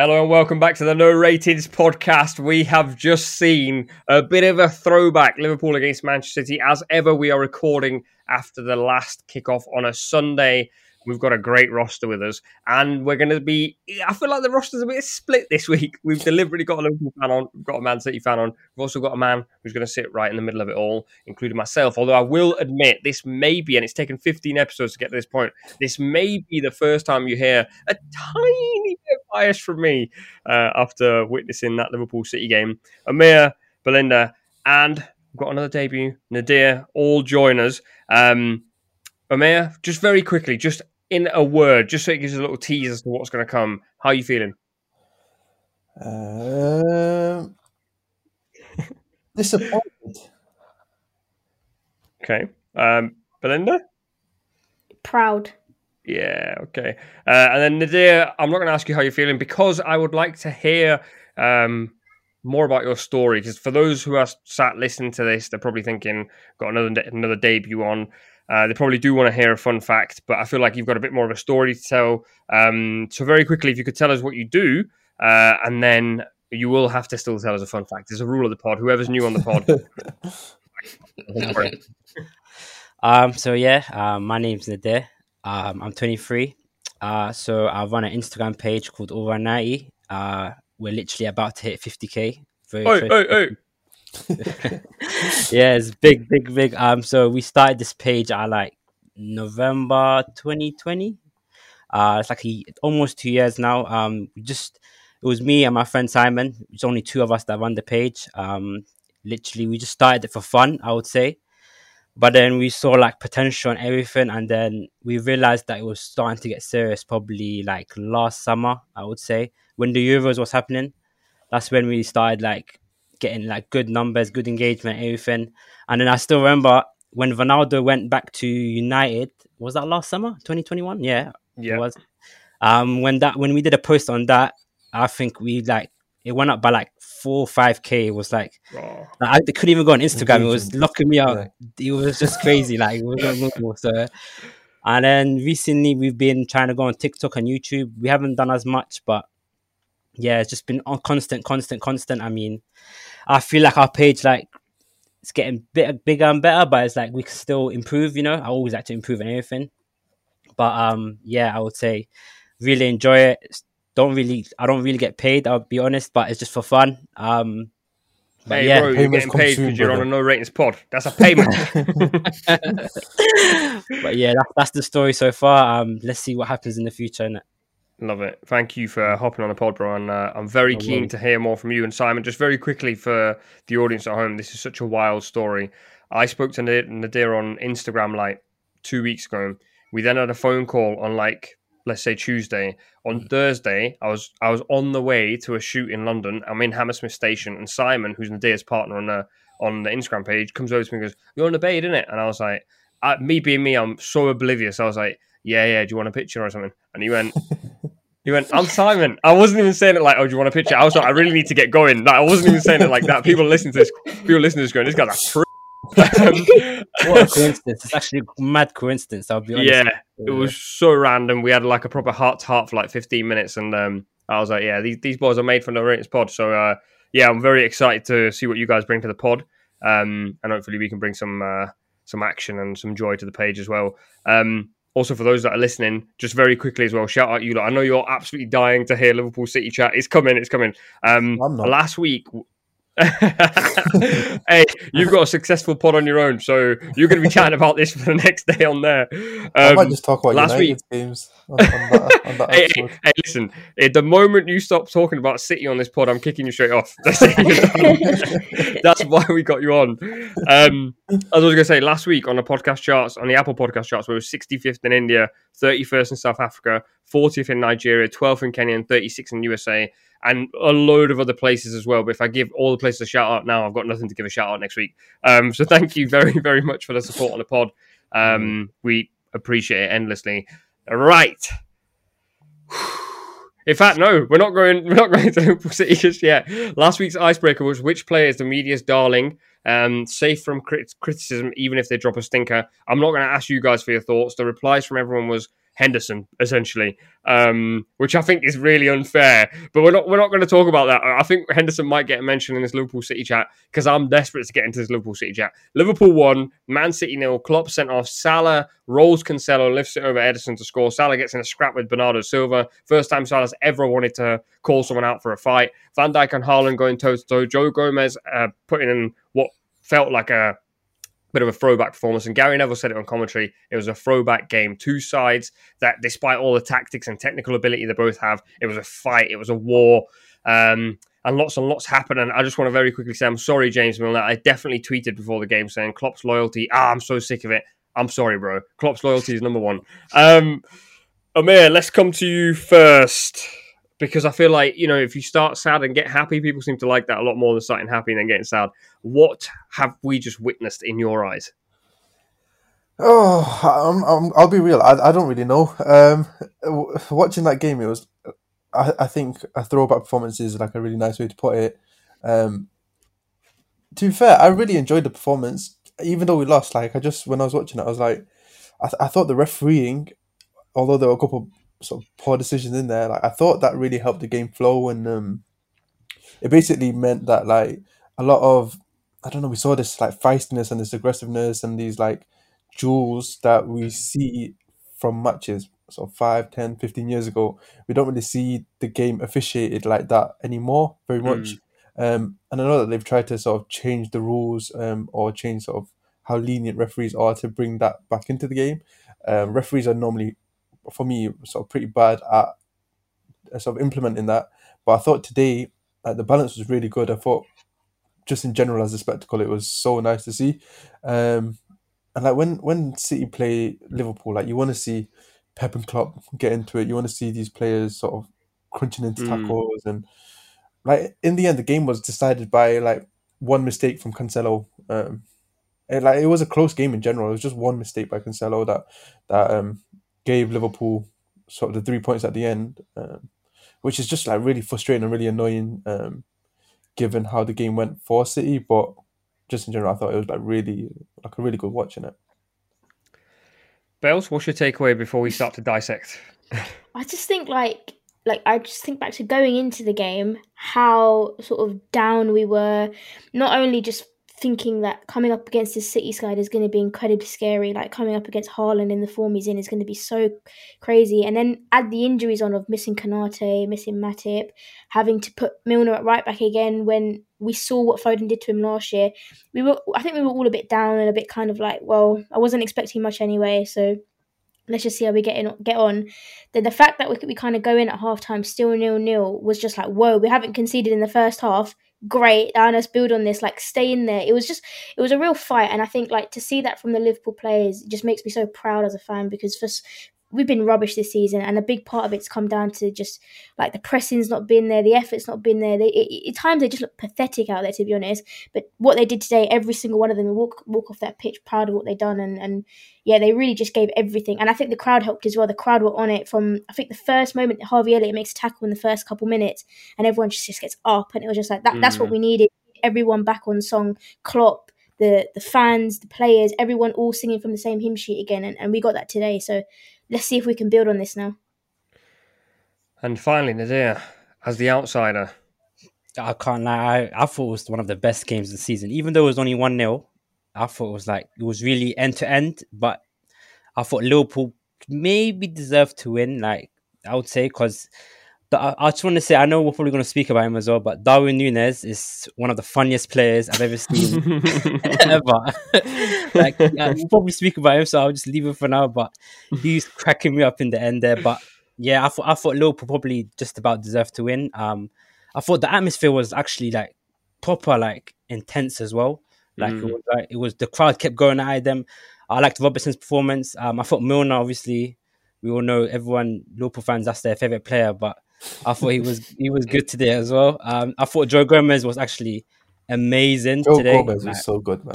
Hello and welcome back to the No Ratings podcast. We have just seen a bit of a throwback Liverpool against Manchester City. As ever, we are recording after the last kickoff on a Sunday. We've got a great roster with us, and we're going to be. I feel like the roster's a bit split this week. We've deliberately got a Liverpool fan on, we've got a Man City fan on. We've also got a man who's going to sit right in the middle of it all, including myself. Although I will admit, this may be, and it's taken 15 episodes to get to this point, this may be the first time you hear a tiny bit of bias from me uh, after witnessing that Liverpool City game. Umir, Bellinder, and we've got another debut, Nadir, all join us. Um, Umir, just very quickly, just in a word, just so it gives us a little tease as to what's going to come. How are you feeling? Um, disappointed. Okay. Um, Bellinder? Proud. Yeah, okay. Uh, and then Nadir, I'm not going to ask you how you're feeling because I would like to hear um, more about your story. Because for those who are sat listening to this, they're probably thinking, got another de- another debut on. Uh, they probably do want to hear a fun fact, but I feel like you've got a bit more of a story to tell. Um, so very quickly, if you could tell us what you do, uh, and then you will have to still tell us a fun fact. There's a rule of the pod. Whoever's new on the pod. Um, so yeah, uh, my name's Nadir. Um, I'm 23. Uh, so I run an Instagram page called Over 90. Uh, we're literally about to hit 50k. Very close. oi, oi. yeah, it's big, big, big. Um, so we started this page at like November 2020. Uh, it's like a, almost two years now. Um, just it was me and my friend Simon. It's only two of us that run the page. Um, literally, we just started it for fun, I would say. But then we saw like potential and everything, and then we realized that it was starting to get serious. Probably like last summer, I would say, when the Euros was happening. That's when we started like getting like good numbers, good engagement, everything. And then I still remember when Ronaldo went back to United. Was that last summer, twenty twenty one? Yeah, Yeah. it was. Um, when that when we did a post on that, I think we like it went up by like four five k. It was like Oh, like, I couldn't even go on Instagram. It was locking me out. Yeah. It was just crazy. Like it was unbelievable. So, and then recently we've been trying to go on TikTok and YouTube. We haven't done as much, but yeah, it's just been on constant, constant, constant. I mean, I feel like our page like it's getting bit bigger and better, but it's like we can still improve. You know, I always like to improve on everything. But um, yeah, I would say really enjoy it. Don't really, I don't really get paid. I'll be honest, but it's just for fun. Um, but hey, yeah, bro, you're getting paid because you're on a no ratings pod. That's a payment. but yeah, that, that's the story so far. Um, let's see what happens in the future. innit? Love it. Thank you for hopping on the pod, bro. And uh, I'm very No keen worries. to hear more from you and Simon. Just very quickly for the audience at home, this is such a wild story. I spoke to Nadir on Instagram like two weeks ago. We then had a phone call on like let's say Tuesday. On Thursday, I was I was on the way to a shoot in London. I'm in Hammersmith Station, and Simon, who's Nadir's partner on the on the Instagram page, comes over to me and goes, "You're on the bait, isn't it?" And I was like, uh, "Me being me, I'm so oblivious." I was like, "Yeah, yeah. Do you want a picture or something?" And he went. He went, I'm Simon. I wasn't even saying it like, oh, do you want a picture? I was like, I really need to get going. Like, I wasn't even saying it like that. People listening to this, people listening to this going, this guy's a prick. What a coincidence! It's actually a mad coincidence. I'll be honest. yeah, it was so random. We had like a proper heart to heart for like 15 minutes, and um, I was like, yeah, these, these boys are made for the Ratings pod. So, uh, yeah, I'm very excited to see what you guys bring to the pod, um, and hopefully we can bring some uh, some action and some joy to the page as well. Um, also, for those that are listening, just very quickly as well, shout out you lot. I know you're absolutely dying to hear Liverpool City chat. It's coming, it's coming. Um, last week. hey, you've got a successful pod on your own, so you're going to be chatting about this for the next day on there. I might Um, just talk about last United week- games on, on that, on that Hey, hey, hey, listen. eh, The moment you stop talking about City on this pod, I'm kicking you straight off. That's. That's why we got you on. Um, as I was going to say, last week on the podcast charts, on the Apple podcast charts, we were 65th in India, 31st in South Africa, 40th in Nigeria, 12th in Kenya, and 36th in USA, and a load of other places as well. But if I give all the places a shout out now, I've got nothing to give a shout out next week. Um, so thank you very, very much for the support on the pod. Um, we appreciate it endlessly. Right. In fact, no, we're not going. We're not going to Liverpool City just yet. Last week's icebreaker was which player is the media's darling, um, safe from crit- criticism, even if they drop a stinker. I'm not going to ask you guys for your thoughts. The replies from everyone was Henderson, essentially, um, which I think is really unfair. But we're not. We're not going to talk about that. I think Henderson might get a mention in this Liverpool City chat because I'm desperate to get into this Liverpool City chat. Liverpool won, Man City nil. Klopp sent off Salah, rolls Cancelo, lifts it over Ederson to score. Salah gets in a scrap with Bernardo Silva. First time Salah's ever wanted to call someone out for a fight. Van Dijk and Haaland going toe to toe. Joe Gomez uh, putting in what felt like a bit of a throwback performance. And Gary Neville said it on commentary. It was a throwback game. Two sides that, despite all the tactics and technical ability they both have, it was a fight. It was a war. Um, and lots and lots happened. And I just want to very quickly say, I'm sorry, James Milner. I definitely tweeted before the game saying Klopp's loyalty. Ah, I'm so sick of it. I'm sorry, bro. Klopp's loyalty is number one. Um, Umir, let's come to you first because I feel like you know if you start sad and get happy, people seem to like that a lot more than starting happy and then getting sad. What have we just witnessed in your eyes? Oh, I'm, I'm, I'll be real. I, I don't really know. Um, watching that game, it was. I, I think a throwback performance is like a really nice way to put it. Um, to be fair, I really enjoyed the performance, even though we lost. Like I just when I was watching it, I was like, I, th- I thought the refereeing, although there were a couple sort of poor decisions in there, like I thought that really helped the game flow, and um, it basically meant that like a lot of I don't know, we saw this like feistiness and this aggressiveness and these like jewels that we see from matches sort of 5 10 15 years ago. We don't really see the game officiated like that anymore very much. Um, and i know that they've tried to sort of change the rules um, or change sort of how lenient referees are to bring that back into the game. Um, referees are normally for me sort of pretty bad at uh, sort of implementing that but i thought today uh, the balance was really good i thought just in general as a spectacle it was so nice to see um, and like when when City play Liverpool, like you want to see Pep and Klopp get into it. You want to see these players sort of crunching into Mm. tackles, and like in the end, the game was decided by like one mistake from Cancelo. Um, and like it was a close game in general. It was just one mistake by Cancelo that that um gave Liverpool sort of the three points at the end, um, which is just like really frustrating and really annoying. Um, given how the game went for City, but just in general, I thought it was like really like a really good watching it. Bells, what's your takeaway before we start to dissect? I just think like like I just think back to going into the game, how sort of down we were. Not only just thinking that coming up against the City side is going to be incredibly scary, like coming up against Haaland in the form he's in is going to be so crazy. And then add the injuries on of missing Konaté, missing Matip, having to put Milner at right back again when we saw what Foden did to him last year. We were, I think, we were all a bit down and a bit kind of like, well, I wasn't expecting much anyway, so let's just see how we get in, get on. Then the fact that we, we kind of go in at halftime still nil nil was just like, whoa, we haven't conceded in the first half. Great, let's build on this. Like, stay in there. It was just, it was a real fight, and I think like to see that from the Liverpool players just makes me so proud as a fan because for we've been rubbish this season, and a big part of it's come down to just like the pressing's not been there, the effort's not been there. They at times they just look pathetic out there, to be honest. But what they did today, every single one of them walk walk off that pitch proud of what they done, and and yeah, they really just gave everything. And I think the crowd helped as well. The crowd were on it from I think the first moment Harvey Elliott makes a tackle in the first couple minutes, and everyone just, just gets up, and it was just like that. That's what Mm. we needed. Everyone back on song. Klopp, the the fans, the players, everyone all singing from the same hymn sheet again, and, and we got that today. So let's see if we can build on this now. And finally, Nadir, as the outsider, I can't lie. I, I thought it was one of the best games of the season, even though it was only one 0 I thought it was like it was really end to end, but I thought Liverpool maybe deserved to win. Like I would say, because I, I just want to say I know we're probably going to speak about him as well, but Darwin Nunez is one of the funniest players I've ever seen ever. like yeah, we'll probably speak about him, so I'll just leave it for now. But he's cracking me up in the end there. But yeah, I thought I thought Liverpool probably just about deserved to win. Um, I thought the atmosphere was actually like proper, like intense as well. Like it was like it was the crowd kept going at them. I liked Robertson's performance. Um, I thought Milner, obviously, we all know everyone Liverpool fans that's their favorite player, but I thought he was he was good today as well. Um, I thought Joe Gomez was actually amazing Joe today. Gomez Like, was so good, man.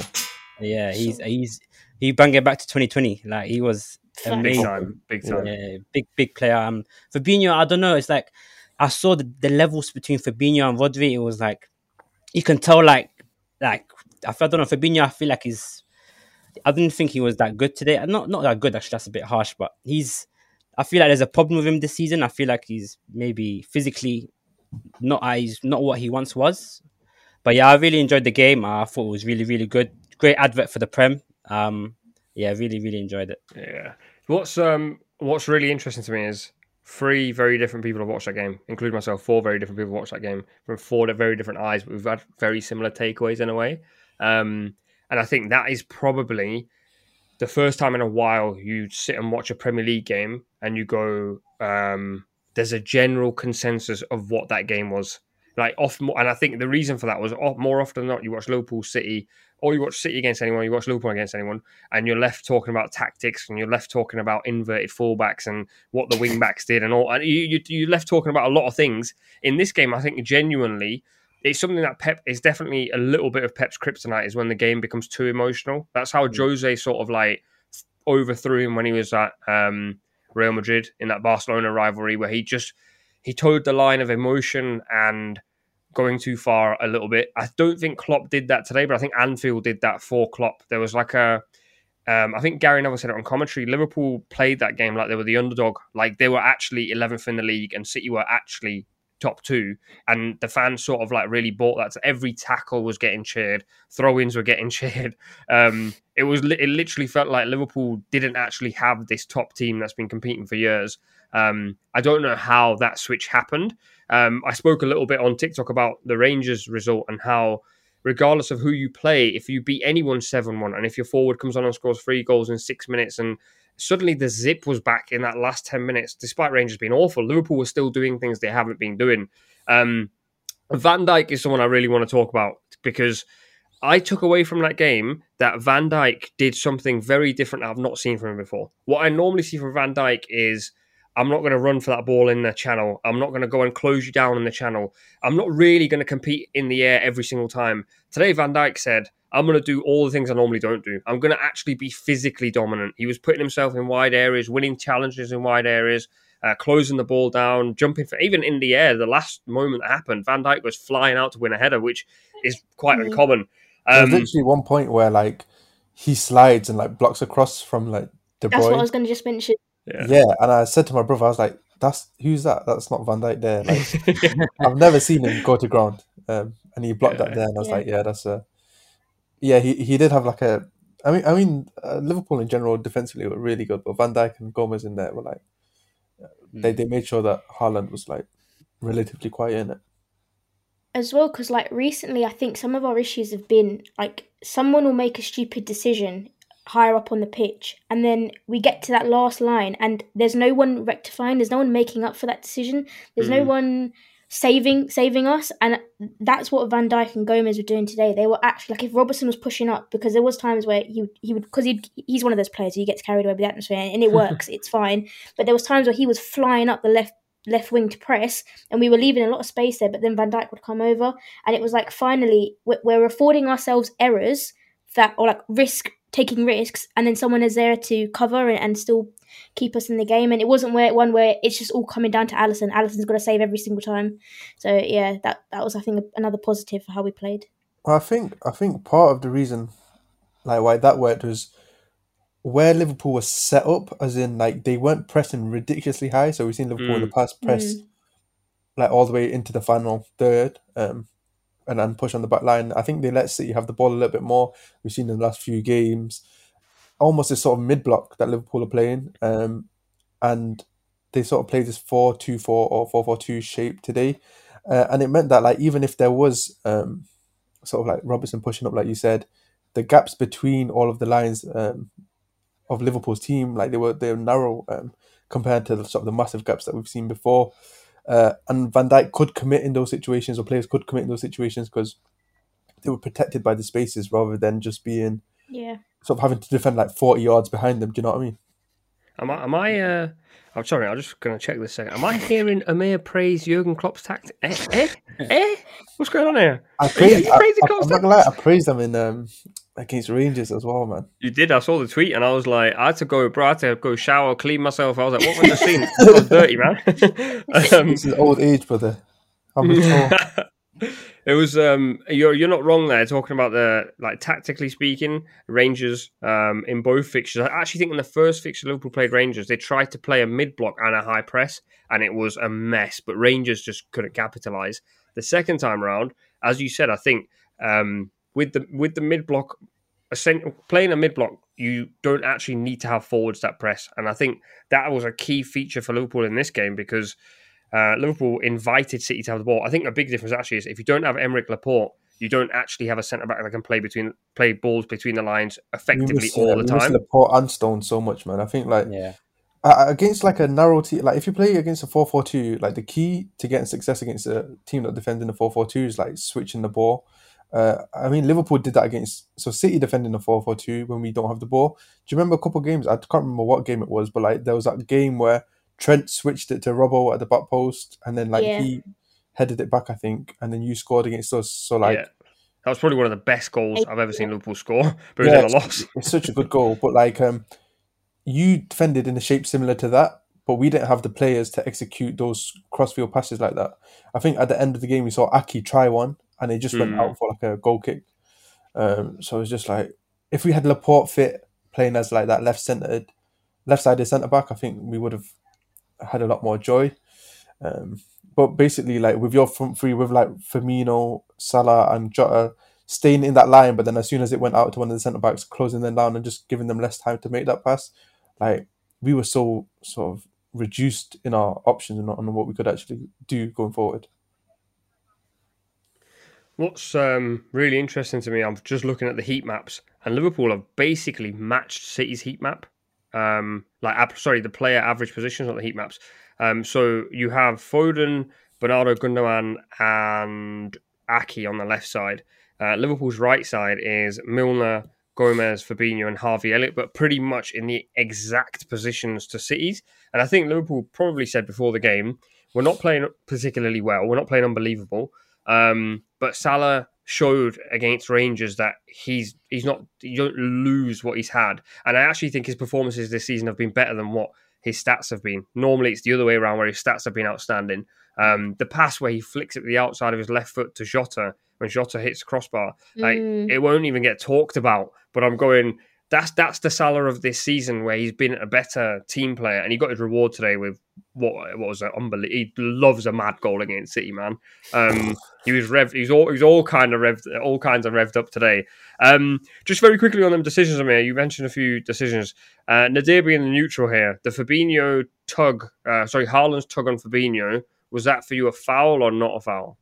yeah, he's he's he bring it back to 2020. Like he was Facts. big amazing. time, big time. Yeah, big big player. Um, Fabinho, I don't know. It's like I saw the, the levels between Fabinho and Rodri. It was like you can tell, like like I feel- I don't know. Fabinho, I feel like he's. I didn't think he was that good today. Not not that good actually. That's a bit harsh, but he's. I feel like there's a problem with him this season. I feel like he's maybe physically not he's not what he once was. But yeah, I really enjoyed the game. I thought it was really really good. Great advert for the Prem. Um, yeah, really really enjoyed it. Yeah. What's um what's really interesting to me is three very different people have watched that game, including myself. Four very different people watched that game from four very different eyes, but we've had very similar takeaways in a way. Um, and I think that is probably the first time in a while you sit and watch a Premier League game and you go, um, there's a general consensus of what that game was. Like often, and I think the reason for that was o- more often than not, you watch Liverpool City, or you watch City against anyone, you watch Liverpool against anyone, and you're left talking about tactics, and you're left talking about inverted fullbacks and what the wingbacks did, and all. And you, you you're left talking about a lot of things. In this game, I think genuinely, it's something that Pep is definitely a little bit of Pep's kryptonite is when the game becomes too emotional. That's how Jose sort of like overthrew him when he was at um, Real Madrid in that Barcelona rivalry, where he just he toed the line of emotion and going too far a little bit. I don't think Klopp did that today, but I think Anfield did that for Klopp. There was like a um, I think Gary Neville said it on commentary. Liverpool played that game like they were the underdog, like they were actually 11th in the league, and City were actually top two. And the fans sort of like really bought that. So every tackle was getting cheered, throw-ins were getting cheered. Um, it was it literally felt like Liverpool didn't actually have this top team that's been competing for years. Um, I don't know how that switch happened. Um, I spoke a little bit on TikTok about the Rangers result and how regardless of who you play, if you beat anyone 7 1, and if your forward comes on and scores three goals in six minutes, and suddenly the zip was back in that last 10 minutes, despite Rangers being awful, Liverpool were still doing things they haven't been doing. Um, Van Dijk is someone I really want to talk about because I took away from that game that Van Dijk did something very different I've not seen from him before. What I normally see from Van Dijk is I'm not going to run for that ball in the channel. I'm not going to go and close you down in the channel. I'm not really going to compete in the air every single time. Today, Van Dijk said, I'm going to do all the things I normally don't do. I'm going to actually be physically dominant. He was putting himself in wide areas, winning challenges in wide areas, uh, closing the ball down, jumping for even in the air. The last moment that happened, Van Dijk was flying out to win a header, which is quite Mhm. uncommon. There's Um, literally one point where like he slides and like blocks across from like De That's what I was going to just mention. Yeah. Yeah, and I said to my brother, I was like, "That's who's that? That's not Van Dijk there." Like I've never seen him go to ground, um, and he blocked Yeah. that there, and I was Yeah. like, "Yeah, that's a." Yeah, he he did have like a. I mean, I mean, uh, Liverpool in general defensively were really good, but Van Dijk and Gomez in there were like, they they made sure that Haaland was like relatively quiet in it. as well because like recently i think some of our issues have been like someone will make a stupid decision higher up on the pitch and then we get to that last line and there's no one rectifying there's no one making up for that decision there's no Mm. one saving saving us, and that's what Van Dijk and Gomez were doing today. They were actually like if Robertson was pushing up because there was times where he he would because he he's one of those players who gets carried away with the atmosphere and it works, it's fine. But there was times where he was flying up the left left wing to press, and we were leaving a lot of space there. But then Van Dijk would come over, and it was like finally we're, we're affording ourselves errors that or like risk taking risks, and then someone is there to cover and, and still keep us in the game. And it wasn't where one where it's just all coming down to Alisson. Alisson's got to save every single time. So yeah, that that was I think another positive for how we played. Well, I think I think part of the reason, like why that worked was where Liverpool was set up, as in like they weren't pressing ridiculously high. So we've seen Liverpool in the past press like all the way into the final third, um, and then push on the back line. I think they let City have the ball a little bit more. We've seen in the last few games, almost this sort of mid block that Liverpool are playing, um, and they sort of play this 4-2-4 or 4-4-2 shape today, uh, and it meant that like even if there was um, sort of like Robertson pushing up, like you said, the gaps between all of the lines um, of Liverpool's team, like they were they were narrow um, compared to the sort of the massive gaps that we've seen before. Uh, and Van Dijk could commit in those situations, or players could commit in those situations because they were protected by the spaces rather than just being Yeah. sort of having to defend like forty yards behind them. Do you know what I mean? Am I? Am I? Uh, I'm sorry. I'm just going to check this second. Am I hearing Umir praise Jurgen Klopp's tactic? Eh? Eh? eh? What's going on here? I Are you praised, I, praising I, Klopp's am not gonna lie, I praised them in um, against Rangers as well, man. You did. I saw the tweet, and I was like, I had to go, bro. I had to go shower, clean myself. I was like, what was the scene? I was dirty, man. um, This is old age, brother. I'm it was. Um, you're you're not wrong there. Talking about the like tactically speaking, Rangers um, in both fixtures. I actually think in the first fixture Liverpool played Rangers, they tried to play a mid block and a high press, and it was a mess. But Rangers just couldn't capitalize. The second time around, as you said, I think um, with the with the mid block, playing a mid block, you don't actually need to have forwards that press, and I think that was a key feature for Liverpool in this game because uh, Liverpool invited City to have the ball. I think a big difference actually is if you don't have Aymeric Laporte, you don't actually have a centre back that can play between play balls between the lines effectively miss, all yeah, the we miss time. Laporte and Stone so much, man. I think like Yeah. uh, against like a narrow team, like if you play against a 4-4-2, like the key to getting success against a team that defends in the 4-4-2 is like switching the ball. Uh, I mean, Liverpool did that against so City defending the 4-4-2 when we don't have the ball. Do you remember a couple of games? I can't remember what game it was, but like there was that game where Trent switched it to Robbo at the back post, and then like Yeah. he headed it back, I think, and then you scored against us. So like, yeah. That was probably one of the best goals I've ever seen Liverpool score, but it was in a loss. it's such a good goal. But like, um, you defended in a shape similar to that, but we didn't have the players to execute those crossfield passes like that. I think at the end of the game we saw Ake try one, and it just went Mm. out for like a goal kick. Um, so was just like if we had Laporte fit playing as like that left centered, left sided centre back, I think we would have had a lot more joy. Um, but basically, like with your front three, with like Firmino, Salah, and Jota staying in that line, but then as soon as it went out to one of the centre backs, closing them down and just giving them less time to make that pass, like we were so sort of reduced in our options and on what we could actually do going forward. What's um, really interesting to me, I'm just looking at the heat maps, and Liverpool have basically matched City's heat map. Um, like, sorry, the player average positions on the heat maps. Um, so you have Foden, Bernardo Gundogan, and Ake on the left side. Uh, Liverpool's right side is Milner, Gomez, Fabinho, and Harvey Elliott, but pretty much in the exact positions to City's. And I think Liverpool probably said before the game, we're not playing particularly well. We're not playing unbelievable. Um, but Salah showed against Rangers that he's he's not you don't lose what he's had, and I actually think his performances this season have been better than what his stats have been. Normally, it's the other way around where his stats have been outstanding. Um, the pass where he flicks it with the outside of his left foot to Jota when Jota hits crossbar, like Mm. it won't even get talked about. But I'm going. That's that's the Salah of this season where he's been a better team player, and he got his reward today with what what was an unbelievable. He loves a mad goal against City, man. Um, he was rev. He's all he's all kind of revved, all kinds of revved up today. Um, just very quickly on them decisions, Umir. You mentioned a few decisions. Uh, Nadir being the neutral here, the Fabinho tug. Uh, sorry, Haaland's tug on Fabinho. Was that for you a foul or not a foul?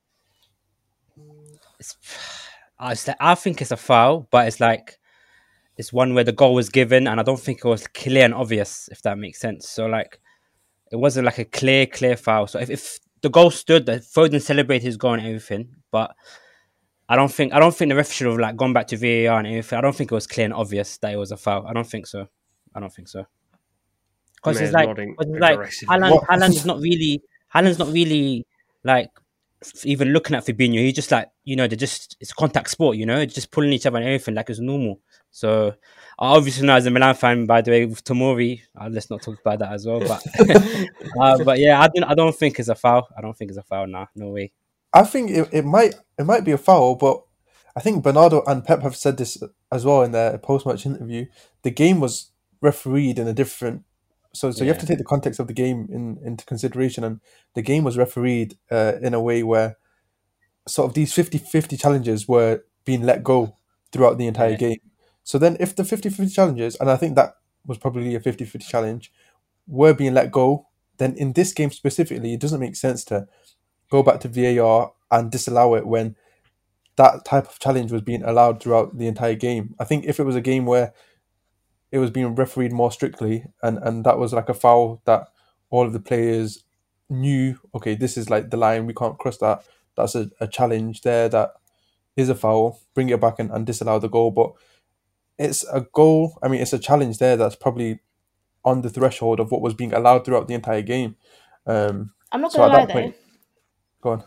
It's, I think it's a foul, but it's like it's one where the goal was given, and I don't think it was clear and obvious, if that makes sense. So like, it wasn't like a clear, clear foul. So if, if the goal stood. The Foden celebrated his goal and everything, but I don't think I don't think the ref should have like gone back to VAR and everything. I don't think it was clear and obvious that it was a foul. I don't think so. I don't think so. Because it's like, nodding 'cause it's like aggressively. Haaland, What? Haaland's not really Haaland's not really like f- even looking at Fabinho. He's just like you know they're just it's contact sport. You know, just pulling each other and everything like it's normal. So obviously know as a Milan fan, by the way, with Tomori, uh, let's not talk about that as well. But uh, but yeah, I don't I don't think it's a foul. I don't think it's a foul. Nah, no way. I think it, it might it might be a foul, but I think Bernardo and Pep have said this as well in their post match interview. The game was refereed in a different so so you have to take the context of the game in into consideration and the game was refereed uh, in a way where sort of these 50-50 challenges were being let go throughout the entire Yeah. game. So then if the 50-50 challenges and I think that was probably a 50-50 challenge were being let go, then in this game specifically it doesn't make sense to go back to VAR and disallow it when that type of challenge was being allowed throughout the entire game. I think if it was a game where it was being refereed more strictly and, and that was like a foul that all of the players knew, okay, this is like the line, we can't cross that. That's a, a challenge there that is a foul, bring it back and, and disallow the goal. But it's a goal, I mean, it's a challenge there that's probably on the threshold of what was being allowed throughout the entire game. Um, I'm not gonna at lie though. point- go on.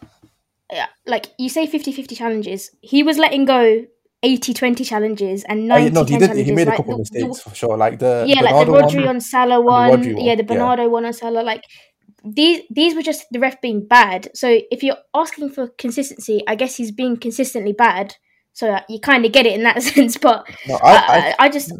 yeah, like you say 50-50 challenges. He was letting go 80-20 challenges and Oh, 90 yeah, no, he did. challenges. He made a like couple of the- the- mistakes for sure. Like the yeah, like the Bernardo Rodri one. on Salah one, Rodri one, yeah, the yeah. Bernardo one on Salah. Like these, these were just the ref being bad. So if you're asking for consistency, I guess he's being consistently bad. So you kind of get it in that sense. But No, I, I, I, I, I just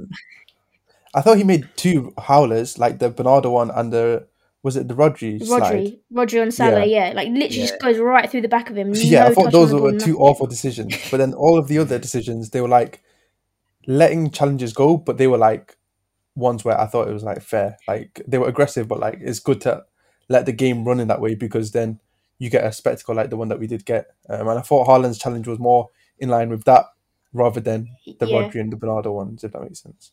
I thought he made two howlers, like the Bernardo one and the was it the Rodri slide? Rodri, Rodri on Salah, yeah, like literally just goes right through the back of him. Yeah, no I thought those were two nothing. awful decisions. But then all of the other decisions, they were like letting challenges go, but they were like ones where I thought it was like fair. Like they were aggressive, but like it's good to let the game run in that way because then you get a spectacle like the one that we did get. Um, and I thought Haaland's challenge was more in line with that rather than the Yeah. Rodri and the Bernardo ones, if that makes sense.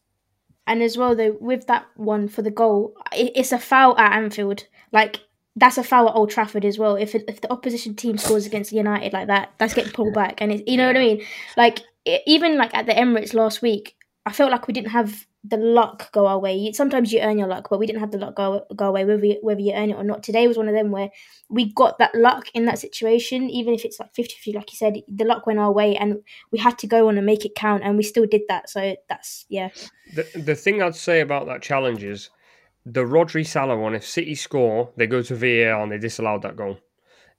And as well, though, with that one for the goal, it's a foul at Anfield. Like that's a foul at Old Trafford as well. If it, if the opposition team scores against United like that, that's getting pulled back, and it's you know what I mean. Like even like at the Emirates last week, I felt like we didn't have the luck go our way. Sometimes you earn your luck, but we didn't have the luck go go away, whether you, whether you earn it or not. Today was one of them where we got that luck in that situation, even if it's like 50-50, like you said, the luck went our way, and we had to go on and make it count, and we still did that. So that's yeah. The, the thing I'd say about that challenge is the Rodri Salah one. If City score, they go to VAR and they disallowed that goal.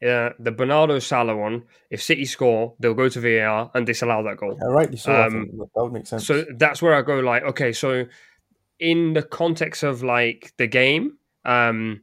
Uh, the Bernardo Salah one. If City score, they'll go to VAR and disallow that goal. Yeah, rightly so. Um, that would make sense. So that's where I go like, okay, so in the context of like the game, um,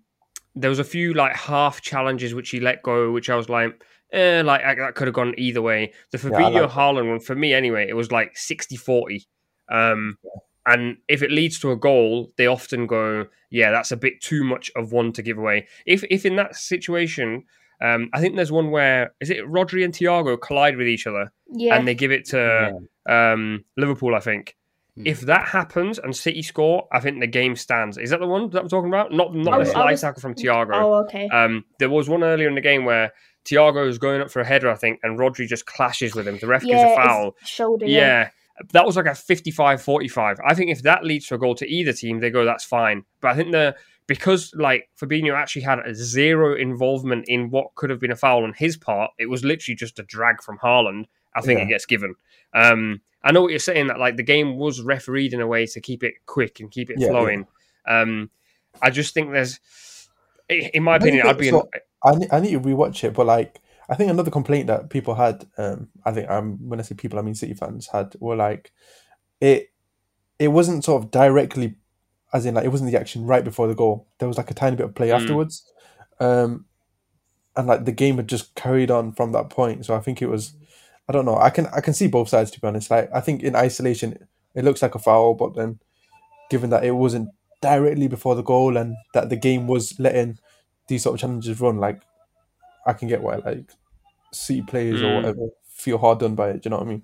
there was a few like half challenges which he let go, which I was like, eh, like I- that could have gone either way. The Yeah, I Fabinho like. Haaland one, for me anyway, it was like 60-40. Um, and if it leads to a goal, they often go, yeah, that's a bit too much of one to give away. If if in that situation, um, I think there's one where is it Rodri and Thiago collide with each other Yeah. and they give it to um, Liverpool, I think. Hmm. If that happens and City score, I think the game stands. Is that the one that I'm talking about? Not not I the slide was- tackle from Thiago. Oh, okay. Um, there was one earlier in the game where Thiago is going up for a header, I think, and Rodri just clashes with him. The ref gives a foul. it's shoulder. Yeah. Yeah. That was like a 55 45. I think if that leads to a goal to either team, they go, that's fine. But I think the because like Fabinho actually had a zero involvement in what could have been a foul on his part, it was literally just a drag from Haaland. I think Yeah. it gets given. Um, I know what you're saying that like the game was refereed in a way to keep it quick and keep it Yeah, yeah. flowing. Um, I just think there's, in my opinion, I'd be. so? I need, I need to rewatch it, but like I think another complaint that people had, um, I think um, when I say people, I mean City fans had, were like, it, it wasn't sort of directly, as in like it wasn't the action right before the goal. There was like a tiny bit of play Mm. afterwards, um, and like the game had just carried on from that point. So I think it was, I don't know. I can I can see both sides to be honest. Like I think in isolation it looks like a foul, but then given that it wasn't directly before the goal and that the game was letting these sort of challenges run, like I can get why like City players or Mm. whatever feel hard done by it. Do you know what I mean?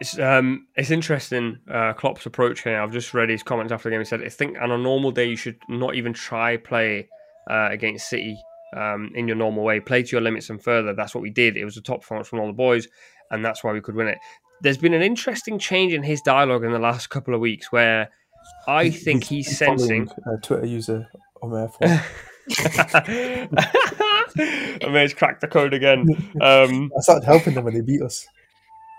It's um, it's interesting. Uh, Klopp's approach here. I've just read his comments after the game. He said, "I think on a normal day you should not even try play uh, against City um, in your normal way. Play to your limits and further. That's what we did. It was a top performance from all the boys, and that's why we could win it. There's been an interesting change in his dialogue in the last couple of weeks where I think he's, sensing. following, uh, Twitter user Omer for. Umir's cracked the code again. Um, I started helping them when they beat us.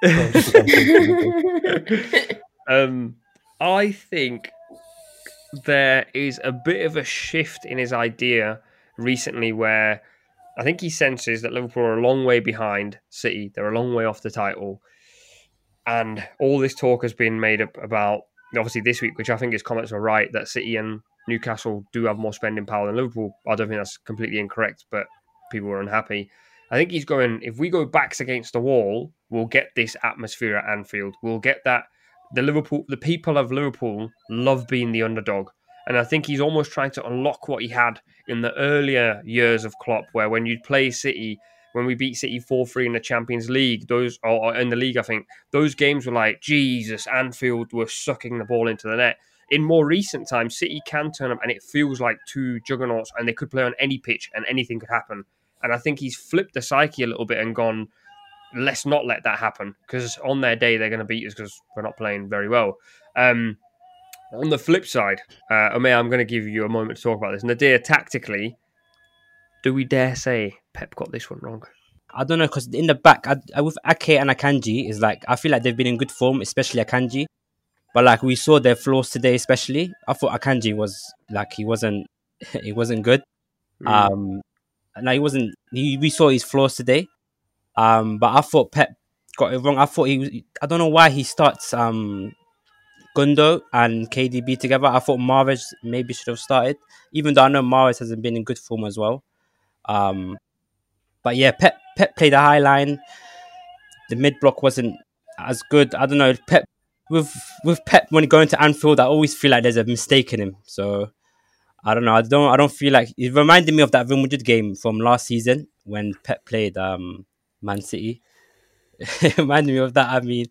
um, I think there is a bit of a shift in his idea recently where I think he senses that Liverpool are a long way behind City. They're a long way off the title. And all this talk has been made up about, obviously, this week, which I think his comments are right, that City and Newcastle do have more spending power than Liverpool. I don't think that's completely incorrect, but people were unhappy. I think he's going, if we go backs against the wall, we'll get this atmosphere at Anfield. We'll get that. The Liverpool, the people of Liverpool love being the underdog. And I think he's almost trying to unlock what he had in the earlier years of Klopp, where when you'd play City, when we beat City 4 3 in the Champions League, those, or in the league, I think, those games were like, Jesus, Anfield were sucking the ball into the net. In more recent times, City can turn up and it feels like two juggernauts and they could play on any pitch and anything could happen. And I think he's flipped the psyche a little bit and gone, let's not let that happen because on their day they're going to beat us because we're not playing very well. Um, on the flip side, uh, I'm going to give you a moment to talk about this. Nadir, tactically, do we dare say Pep got this one wrong? I don't know because in the back, I, I, with Ake and Akanji, is like I feel like they've been in good form, especially Akanji. But like we saw their flaws today, especially I thought Akanji was like he wasn't he wasn't good. Hmm. Um, no, he wasn't. He, we saw his flaws today. Um, but I thought Pep got it wrong. I thought he was. I don't know why he starts um Gundo and KDB together. I thought Mahrez maybe should have started, even though I know Mahrez hasn't been in good form as well. Um, but yeah, Pep Pep played a high line. The mid block wasn't as good. I don't know. Pep with with Pep when going to Anfield, I always feel like there's a mistake in him. So I don't know. I don't. I don't feel like it reminded me of that Real Madrid game from last season when Pep played um, Man City. it reminded me of that. I mean,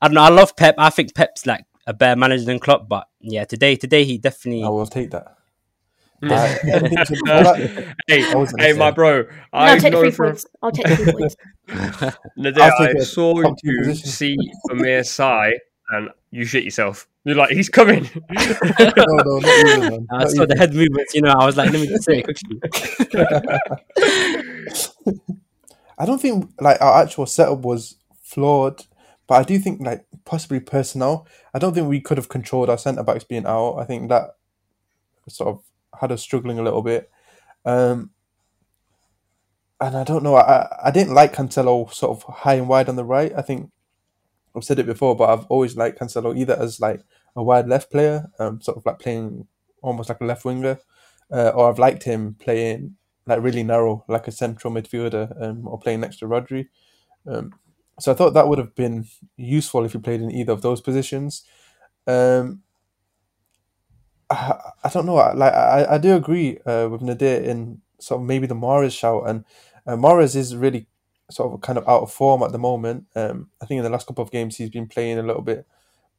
I don't know. I love Pep. I think Pep's like a better manager than Klopp. But yeah, today today he definitely. I will take that. hey, I was gonna hey, my bro. No, I'll take the known three for points. I'll take the three points. Nadir, I'll take saw you position. see Umir Sai and you shit yourself. You're like, he's coming. no, no, not even, man. I Not saw the head movements. You know, I was like, let me just say it quickly. I don't think like our actual setup was flawed, but I do think like possibly personnel. I don't think we could have controlled our centre backs being out. I think that sort of had us struggling a little bit. Um, and I don't know. I I didn't like Cancelo sort of high and wide on the right. I think I've said it before, but I've always liked Cancelo either as like a wide left player, um, sort of like playing almost like a left winger, uh, or I've liked him playing like really narrow, like a central midfielder, um, or playing next to Rodri. Um, so I thought that would have been useful if he played in either of those positions. Um, I, I don't know. I- Like I, I do agree uh, with Nadir in sort of maybe the Mahrez shout, and uh, Mahrez is really sort of kind of out of form at the moment. Um, I think in the last couple of games he's been playing a little bit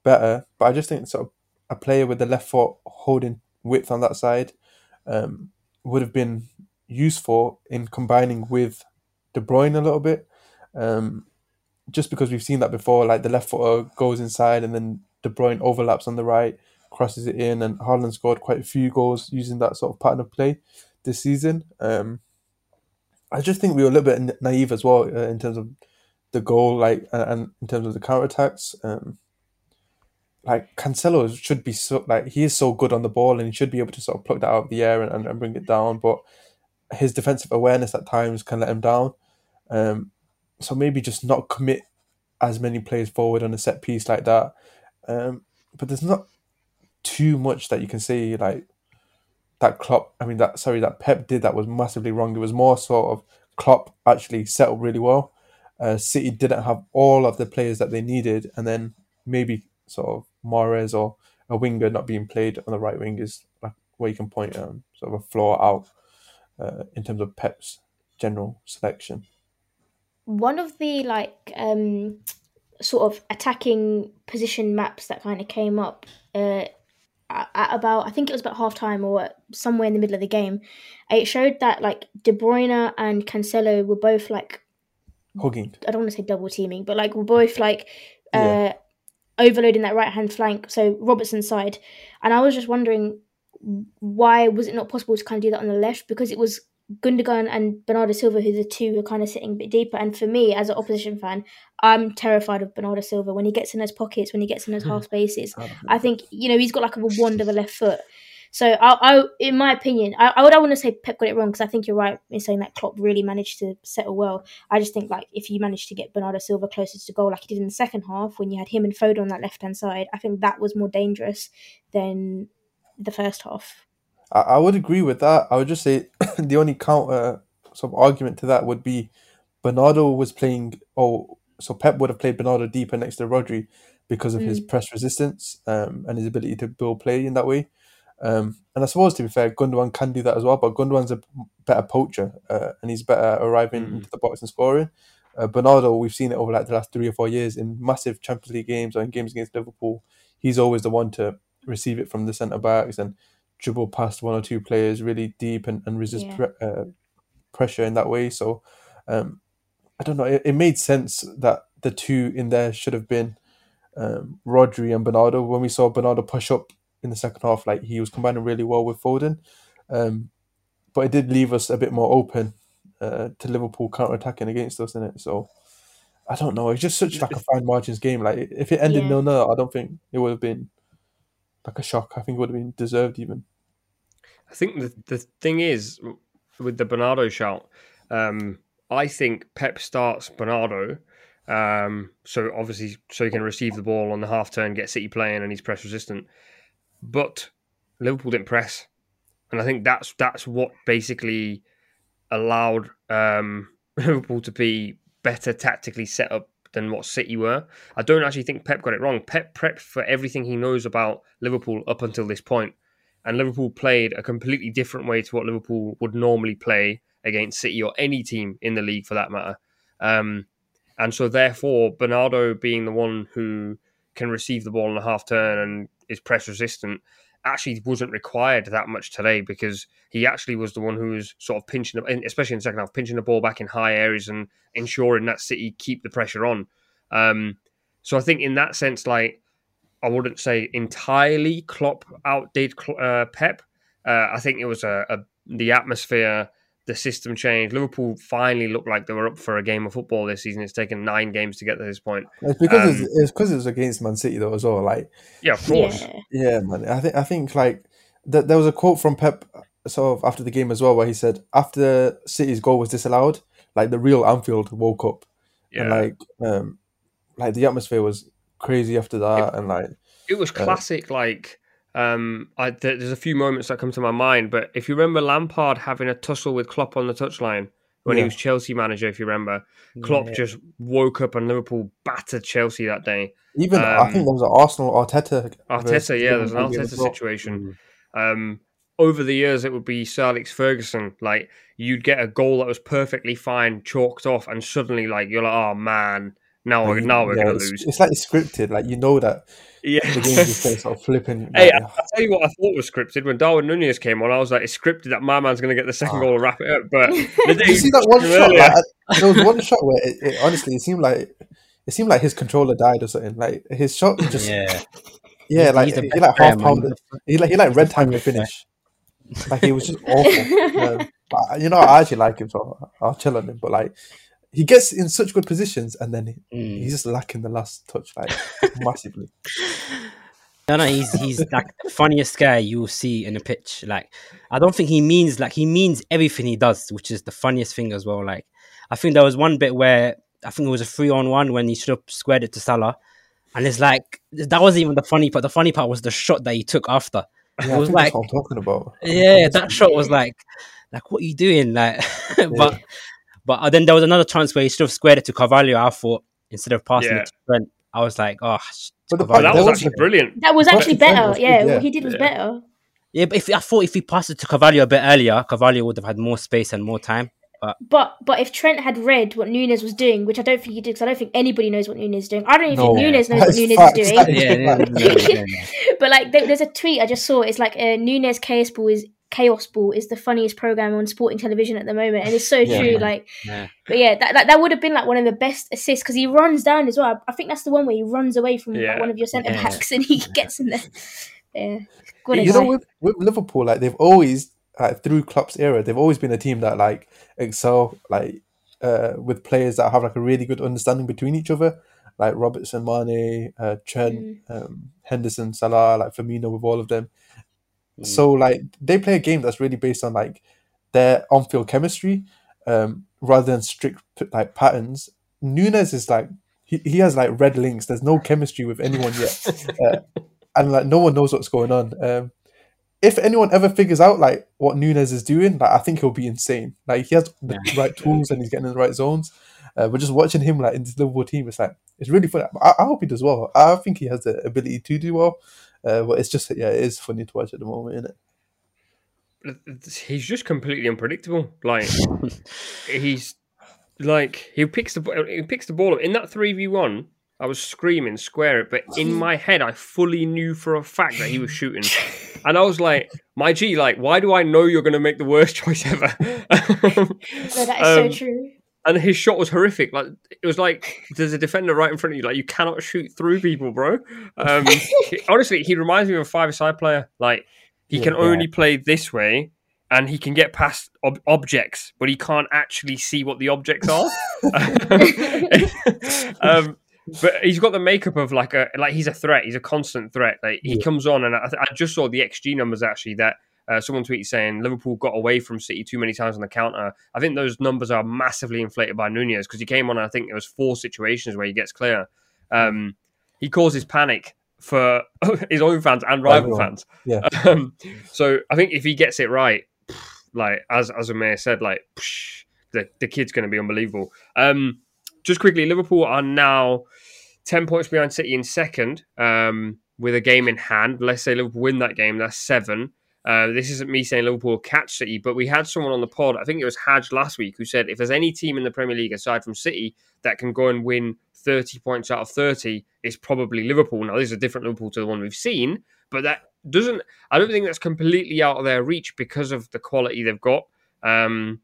better, but I just think sort of a player with the left foot holding width on that side um, would have been useful in combining with De Bruyne a little bit. Um, just because we've seen that before, like the left footer goes inside and then De Bruyne overlaps on the right, crosses it in, and Haaland scored quite a few goals using that sort of pattern of play this season. Um, I just think we were a little bit naive as well uh, in terms of the goal, like and, in terms of the counter attacks. Um, like Cancelo should be so like he is so good on the ball and he should be able to sort of pluck that out of the air and, and, bring it down, but his defensive awareness at times can let him down. Um, so maybe just not commit as many plays forward on a set piece like that. Um, but there's not too much that you can say like that Klopp. I mean that sorry that Pep did that was massively wrong. It was more sort of Klopp actually settled really well. Uh, City didn't have all of the players that they needed, and then maybe sort of Mahrez or a winger not being played on the right wing is like where you can point um, sort of a flaw out uh, in terms of Pep's general selection. one of the like um sort of attacking position maps that kind of came up uh at at about I think it was about half time or somewhere in the middle of the game. It showed that like De Bruyne and Cancelo were both like Hugging. I don't want to say double teaming, but like we're both like uh Yeah. Overloading that right hand flank, so Robertson's side. And I was just wondering why was it not possible to kind of do that on the left? Because it was Gundogan and Bernardo Silva who the two were kind of sitting a bit deeper. And for me, as an opposition fan, I'm terrified of Bernardo Silva when he gets in those pockets, when he gets in those half spaces. I think you know he's got like a wand of a left foot. So I, I in my opinion, I, I would I want to say Pep got it wrong because I think you're right in saying that Klopp really managed to settle well. I just think like if you managed to get Bernardo Silva closer to goal like he did in the second half when you had him and Foden on that left hand side, I think that was more dangerous than the first half. I, I would agree with that. I would just say the only counter sort of argument to that would be Bernardo was playing, oh, so Pep would have played Bernardo deeper next to Rodri because of his press resistance um, and his ability to build play in that way. Um, and I suppose, to be fair, Gundogan can do that as well, but Gundogan's a better poacher uh, and he's better arriving into the box and scoring. Uh, Bernardo, we've seen it over like the last three or four years in massive Champions League games or in games against Liverpool. He's always the one to receive it from the centre backs and dribble past one or two players really deep and, and resist Yeah. pre- uh, pressure in that way. So um, I don't know. It, it made sense that the two in there should have been um, Rodri and Bernardo. When we saw Bernardo push up in the second half, like he was combining really well with Foden. Um, but it did leave us a bit more open uh, to Liverpool counter attacking against us in it. So I don't know. It's just such like a fine margins game. Like if it ended Yeah. nil nil, I don't think it would have been like a shock. I think it would have been deserved even. I think the the thing is with the Bernardo shout. Um, I think Pep starts Bernardo, um, so obviously so he can receive the ball on the half turn, get City playing, and he's press resistant. But Liverpool didn't press, and I think that's that's what basically allowed um, Liverpool to be better tactically set up than what City were. I don't actually think Pep got it wrong. Pep prepped for everything he knows about Liverpool up until this point and Liverpool played a completely different way to what Liverpool would normally play against City or any team in the league for that matter. Um, and so, therefore, Bernardo being the one who can receive the ball in a half turn and is press resistant actually wasn't required that much today because he actually was the one who was sort of pinching, especially in the second half, pinching the ball back in high areas and ensuring that City keep the pressure on. Um, so I think in that sense, like I wouldn't say entirely Klopp outdid uh, Pep. Uh, I think it was a, a the atmosphere, the system change. Liverpool finally looked like they were up for a game of football this season. It's taken nine games to get to this point. It's because Um, it's, it's because it was against Man City though as well. Like Yeah, of course. Yeah. Yeah, man. I think I think like th- there was a quote from Pep sort of after the game as well, where he said after City's goal was disallowed, like the real Anfield woke up, Yeah, and like um, like the atmosphere was crazy after that, and like it was classic. Like, um, I, there- there's a few moments that come to my mind, but if you remember Lampard having a tussle with Klopp on the touchline when he was Chelsea manager, if you remember, Klopp just woke up and Liverpool battered Chelsea that day. even I Um, think there was an Arsenal Arteta. Arteta, yeah, there's an Arteta situation. Um, over the years, it would be Sir Alex Ferguson. Like you'd get a goal that was perfectly fine, chalked off, and suddenly, like you're like, oh man, now we're Like, now we're yeah, gonna it's, lose. It's like it's scripted. Like you know that Yeah. the game's just sort of flipping. Hey, like, I- I'll tell you what I thought was scripted. When Darwin Nunez came on, I was like, it's scripted that my man's going to get the second goal and wrap it up. But the day you see that one shot? Like, I- there was one shot where it, it honestly it seemed like it seemed like his controller died or something. Like his shot just Yeah. Yeah, He's- like he's a he like half pounded. He like he like red time the finish. Like he was just awful. Um, but, you know, I actually like him, so I'll chill on him. But like, he gets in such good positions, and then he, Mm. he's just lacking the last touch, like massively. No, no, he's he's like the funniest guy you'll see in a pitch. Like, I don't think he means like he means everything he does, which is the funniest thing as well. Like, I think there was one bit where I think it was a three on one when he should have squared it to Salah, and it's like that wasn't even the funny part. The funny part was the shot that he took after. Yeah, it was like, that's what I'm talking about. yeah, that shot was like, like what are you doing? Like, but but uh, then there was another chance where he should have squared it to Carvalho. I thought instead of passing Yeah. it to Trent, I was like, oh, But the Oh, fact that was was- actually brilliant. That was actually better. was yeah, yeah. what he did was Yeah. better. Yeah, but if I thought if he passed it to Carvalho a bit earlier, Carvalho would have had more space and more time. But But but if Trent had read what Nunez was doing, which I don't think he did, because I don't think anybody knows what Nunez is doing. I don't even No. think Nunez knows what That's Nunez facts. is doing. That is yeah, yeah, yeah, yeah, yeah. but like there, there's a tweet I just saw. It's like uh, Nunez Chaos Ball is Chaos Ball is the funniest program on sporting television at the moment, and it's so Yeah. true. Like, Yeah. but yeah, that, that that would have been like one of the best assists because he runs down as well. I think that's the one where he runs away from like, one of your centre Yeah. backs and he gets in there. Yeah, good you know, with, with Liverpool, like they've always, like through Klopp's era, they've always been a team that like excel, like uh, with players that have like a really good understanding between each other, like Robertson, Mane, uh, Trent, um, Henderson, Salah, like Firmino, with all of them. So like they play a game that's really based on like their on-field chemistry, um, rather than strict like patterns. Nunez is like he, he has like red links. There's no chemistry with anyone yet, uh, and like no one knows what's going on. Um, if anyone ever figures out like what Nunez is doing, like I think he'll be insane. Like he has the right tools and he's getting in the right zones. Uh, but just watching him like in this Liverpool team, it's like it's really fun. I, I hope he does well. I think he has the ability to do well. Uh, but it's just yeah, it is funny to watch at the moment, isn't it? he's just completely unpredictable. Like he's like he picks the he picks the ball up in that three v one. I was screaming, square it, but in my head, I fully knew for a fact that he was shooting, and I was like, "My G, like, why do I know you're going to make the worst choice ever?" No, that is Um, so true. And his shot was horrific. Like it was like there's a defender right in front of you. Like you cannot shoot through people, bro. Um, honestly, he reminds me of a five-side player. Like he can Yeah. only play this way, and he can get past ob- objects, but he can't actually see what the objects are. um, but he's got the makeup of like a like he's a threat. He's a constant threat. Like he Yeah. comes on, and I, I just saw the XG numbers actually that. Uh, someone tweeted saying Liverpool got away from City too many times on the counter. I think those numbers are massively inflated by Nunez because he came on. I think it was four situations where he gets clear. Um, he causes panic for his own fans and rival Everyone. fans. Yeah. Um, so I think if he gets it right, like as as Umir said, like the the kid's going to be unbelievable. Um, just quickly, Liverpool are now ten points behind City in second, um, with a game in hand. Let's say Liverpool win that game, that's seven. Uh, this isn't me saying Liverpool will catch City, but we had someone on the pod, I think it was Hadj last week, who said if there's any team in the Premier League aside from City that can go and win 30 points out of 30, it's probably Liverpool. Now, this is a different Liverpool to the one we've seen, but that doesn't, I don't think that's completely out of their reach because of the quality they've got. Um,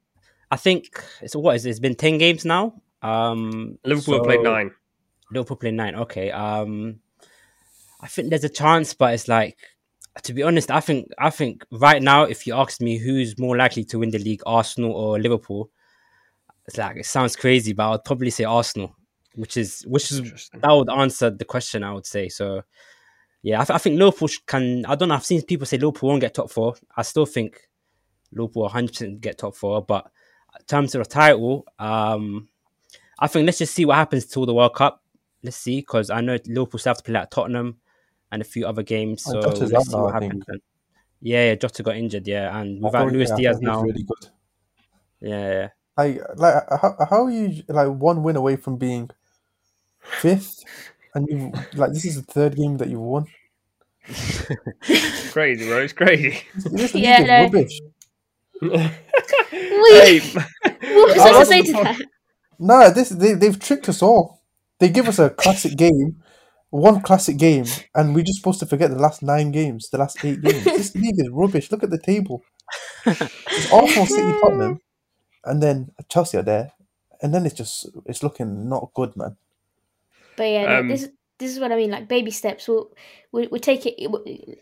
I think it's what is it? It's been ten games now. Um, Liverpool have played nine. Liverpool played nine. Okay. Um, I think there's a chance, but it's like to be honest, I think I think right now, if you ask me who's more likely to win the league, Arsenal or Liverpool, it's like it sounds crazy, but I would probably say Arsenal, which is which is that would answer the question. I would say so. Yeah, I, th- I think Liverpool can. I don't know. I've seen people say Liverpool won't get top four. I still think Liverpool 100 percent get top four. But in terms of the title, um, I think let's just see what happens till the World Cup. Let's see, because I know Liverpool still have to play at Tottenham and a few other games. Oh, so Jota's let's see now, what happens. Then. Yeah, yeah, Jota got injured. Yeah, and I without thought- Luis yeah, Diaz thought he was now, really good. yeah, yeah. Like, like how, how are you like one win away from being fifth, and you like this is the third game that you've won. Crazy, bro. It's crazy. This, this Yeah, no. rubbish. hey, What was I I to say to the that? Nah, this they they've tricked us all. They give us a classic game, one classic game, and we're just supposed to forget the last nine games, the last eight games. This league is rubbish. Look at the table. It's Arsenal, City, Tottenham, and then Chelsea are there, and then it's just it's looking not good, man. But yeah, Um, this this is what I mean. Like baby steps. We'll we we take it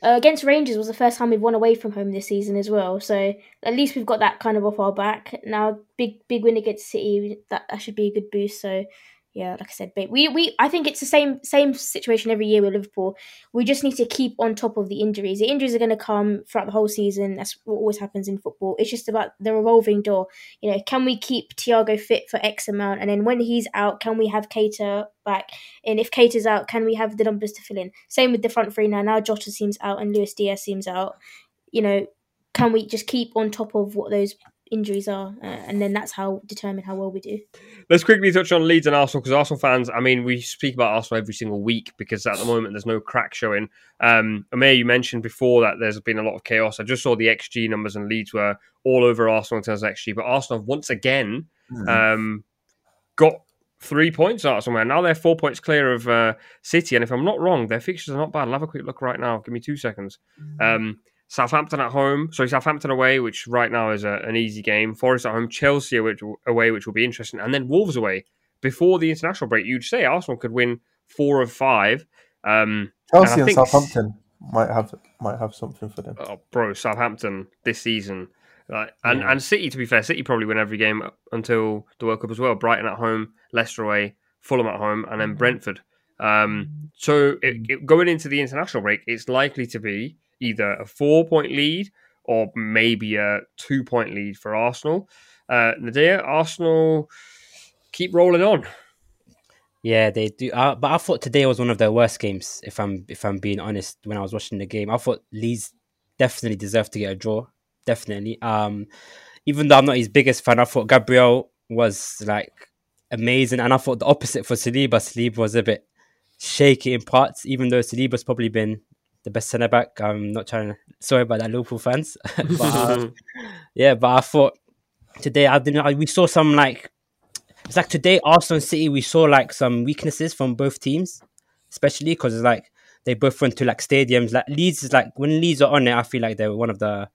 uh, against Rangers was the first time we've won away from home this season as well. So at least we've got that kind of off our back. Now big big win against City. That that should be a good boost. So yeah, like I said, babe, we we I think it's the same same situation every year with Liverpool. We just need to keep on top of the injuries. The injuries are going to come throughout the whole season. That's what always happens in football. It's just about the revolving door. You know, can we keep Thiago fit for X amount, and then when he's out, can we have Keita back? And if Keita's out, can we have the numbers to fill in? Same with the front three now. Now Jota seems out and Luis Diaz seems out. You know, can we just keep on top of what those injuries are, uh, and then that's how determine how well we do. Let's quickly touch on Leeds and Arsenal because Arsenal fans, I mean, we speak about Arsenal every single week because at the moment there's no crack showing. Um, Umir, you mentioned before that there's been a lot of chaos. I just saw the XG numbers and Leeds were all over Arsenal in terms of XG, but Arsenal have once again um, got three points out somewhere. Now they're four points clear of uh, City, and if I'm not wrong, their fixtures are not bad. I'll have a quick look right now. Give me two seconds. Um, Southampton at home, sorry, Southampton away, which right now is a, an easy game. Forest at home, Chelsea which, away, which will be interesting, and then Wolves away. Before the international break, you'd say Arsenal could win four of five. Um, Chelsea I and, Southampton might have might have something for them. oh, bro, Southampton this season. Like, and, and City, to be fair, City probably win every game until the World Cup as well. Brighton at home, Leicester away, Fulham at home, and then Brentford. Um, so it, it- going into the international break, it's likely to be either a four point lead or maybe a two point lead for Arsenal. Uh, Nadir, Arsenal keep rolling on. Yeah, they do. Uh, but I thought today was one of their worst games. If I'm if I'm being honest, when I was watching the game, I thought Leeds definitely deserved to get a draw. Definitely. Um, even though I'm not his biggest fan, I thought Gabriel was like amazing, and I thought the opposite for Saliba. Saliba was a bit shaky in parts, even though Saliba's probably been the best centre back. I'm not trying to. Sorry about that, Liverpool fans. but uh, yeah, but I thought today I didn't. I, we saw some like it's like today Arsenal and City. We saw like some weaknesses from both teams, especially because it's like they both went to like stadiums. Like Leeds is like when Leeds are on it, I feel like they're one of the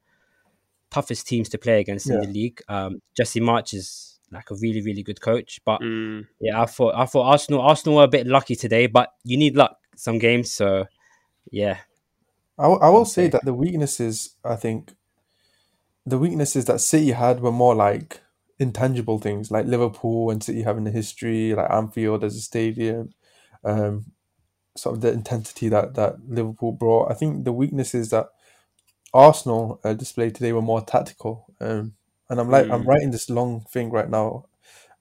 toughest teams to play against in the league. Um, Jesse Marsch is like a really really good coach, but Mm. yeah, I thought I thought Arsenal Arsenal were a bit lucky today, but you need luck some games. So yeah, I, w- I will say that the weaknesses, I think, the weaknesses that City had were more like intangible things, like Liverpool and City having a history, like Anfield as a stadium, um, sort of the intensity that that Liverpool brought. I think the weaknesses that Arsenal uh, displayed today were more tactical. Um, and I'm like, I'm Mm. writing this long thing right now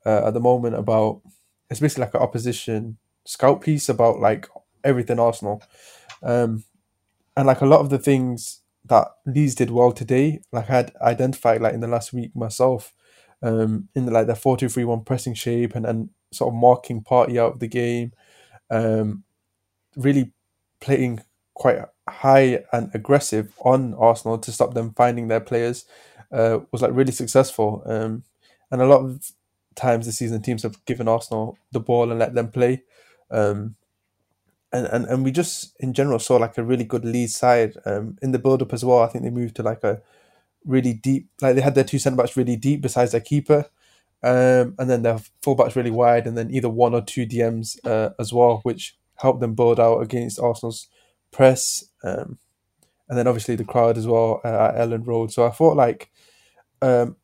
uh, at the moment about it's basically like an opposition scout piece about like everything Arsenal. Um, and like a lot of the things that Leeds did well today, like I had identified like in the last week myself, um, in the, like the four two three one pressing shape and and sort of marking Partey out of the game, um, really playing quite high and aggressive on Arsenal to stop them finding their players, uh, was like really successful. Um, and a lot of times this season teams have given Arsenal the ball and let them play. Um, and, and, and we just in general saw like a really good Leeds side um, in the build up as well. I think they moved to like a really deep, like they had their two centre backs really deep besides their keeper, um, and then their full backs really wide, and then either one or two DMs uh, as well, which helped them build out against Arsenal's press, um, and then obviously the crowd as well uh, at Elland Road. So I thought like, um,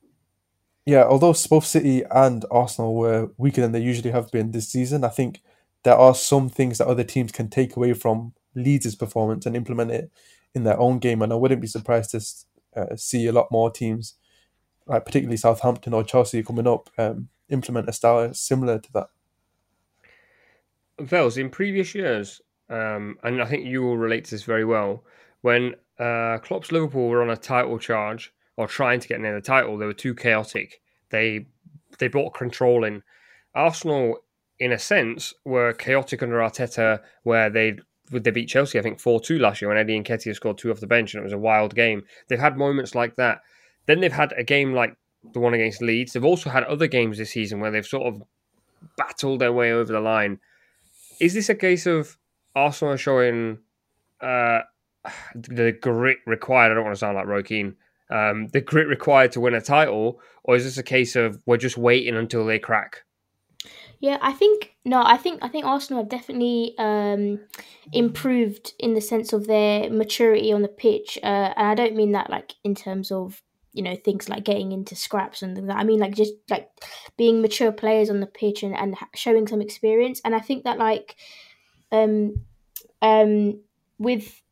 yeah, although both City and Arsenal were weaker than they usually have been this season, I think there are some things that other teams can take away from Leeds' performance and implement it in their own game. And I wouldn't be surprised to uh, see a lot more teams, like particularly Southampton or Chelsea coming up, um, implement a style similar to that. Bells, in previous years, um, and I think you will relate to this very well, when uh, Klopp's Liverpool were on a title charge or trying to get near the title, they were too chaotic. They they brought control in. Arsenal, in a sense, were chaotic under Arteta, where they they beat Chelsea, I think four two last year when Eddie and Nketiah scored two off the bench, and it was a wild game. They've had moments like that. Then they've had a game like the one against Leeds. They've also had other games this season where they've sort of battled their way over the line is this a case of Arsenal showing uh, the grit required? I don't want to sound like Roy Keane. Um, the grit required to win a title, or is this a case of we're just waiting until they crack? Yeah, I think no, I think I think Arsenal have definitely um, improved in the sense of their maturity on the pitch, uh, and I don't mean that like in terms of you know things like getting into scraps and things like that. I mean like just like being mature players on the pitch and, and showing some experience. And I think that like um um with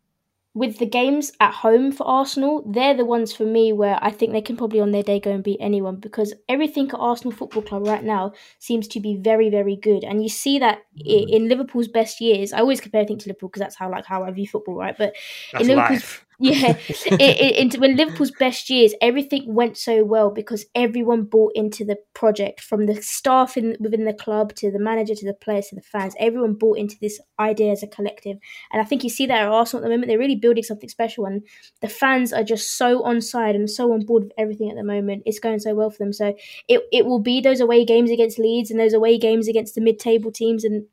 with the games at home for Arsenal, they're the ones for me where I think they can probably on their day go and beat anyone because everything at Arsenal Football Club right now seems to be very, very good. And you see that i- mm. in Liverpool's best years. I always compare things to Liverpool because that's how like how I view football, right? But That's in Liverpool's life. Yeah, it, it, when Liverpool's best years, everything went so well because everyone bought into the project, from the staff in within the club to the manager to the players to the fans. Everyone bought into this idea as a collective, and I think you see that at Arsenal at the moment. They're really building something special, and the fans are just so on side and so on board with everything at the moment. It's going so well for them. So it it will be those away games against Leeds and those away games against the mid table teams and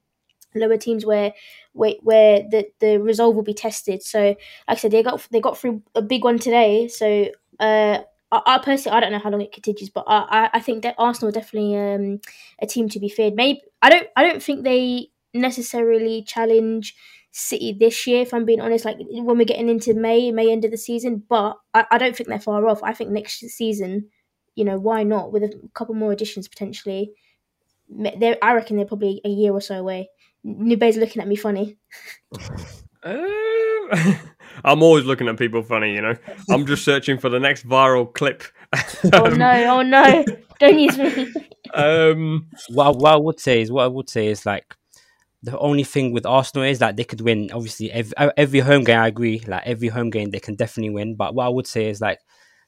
lower teams where where, where the, the resolve will be tested. So like I said, they got they got through a big one today. So uh, I, I personally I don't know how long it continues, but I, I think that Arsenal are definitely um, a team to be feared. Maybe I don't I don't think they necessarily challenge City this year. If I'm being honest, like when we're getting into May, May end of the season, but I, I don't think they're far off. I think next season, you know, why not with a couple more additions potentially. They're, I reckon they're probably a year or so away. Nube's looking at me funny. Uh, I'm always looking at people funny, you know. I'm just searching for the next viral clip. oh no! Oh no! Don't use me. um, what, what I would say is what I would say is like the only thing with Arsenal is that they could win. Obviously, every, every home game, I agree. Like every home game, they can definitely win. But what I would say is like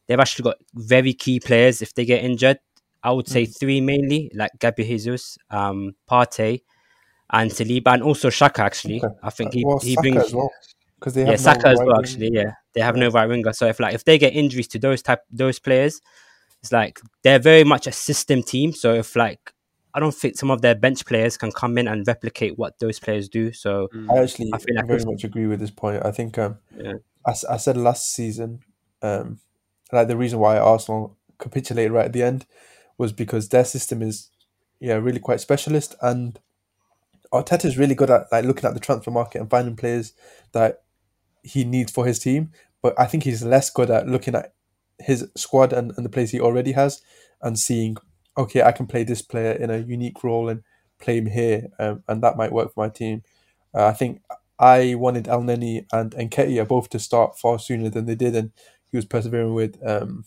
they've actually got very key players. If they get injured, I would say mm. three mainly, like Gabby Jesus, um, Partey, and Saliba, and also Xhaka. Actually, okay. I think he well, he Saka brings as well because they yeah have Saka no as right well. wing. Actually, yeah, they have no right winger. So if like if they get injuries to those type those players, it's like they're very much a system team. So if like I don't think some of their bench players can come in and replicate what those players do. So I actually I feel like very much agree with this point. I think um, Yeah. I, s- I said last season, um, like the reason why Arsenal capitulated right at the end was because their system is, yeah, really quite specialist, and Arteta is really good at like looking at the transfer market and finding players that he needs for his team. But I think he's less good at looking at his squad and, and the players he already has and seeing, okay, I can play this player in a unique role and play him here, um, and that might work for my team. Uh, I think I wanted Elneny and Nketiah both to start far sooner than they did, and he was persevering with, um,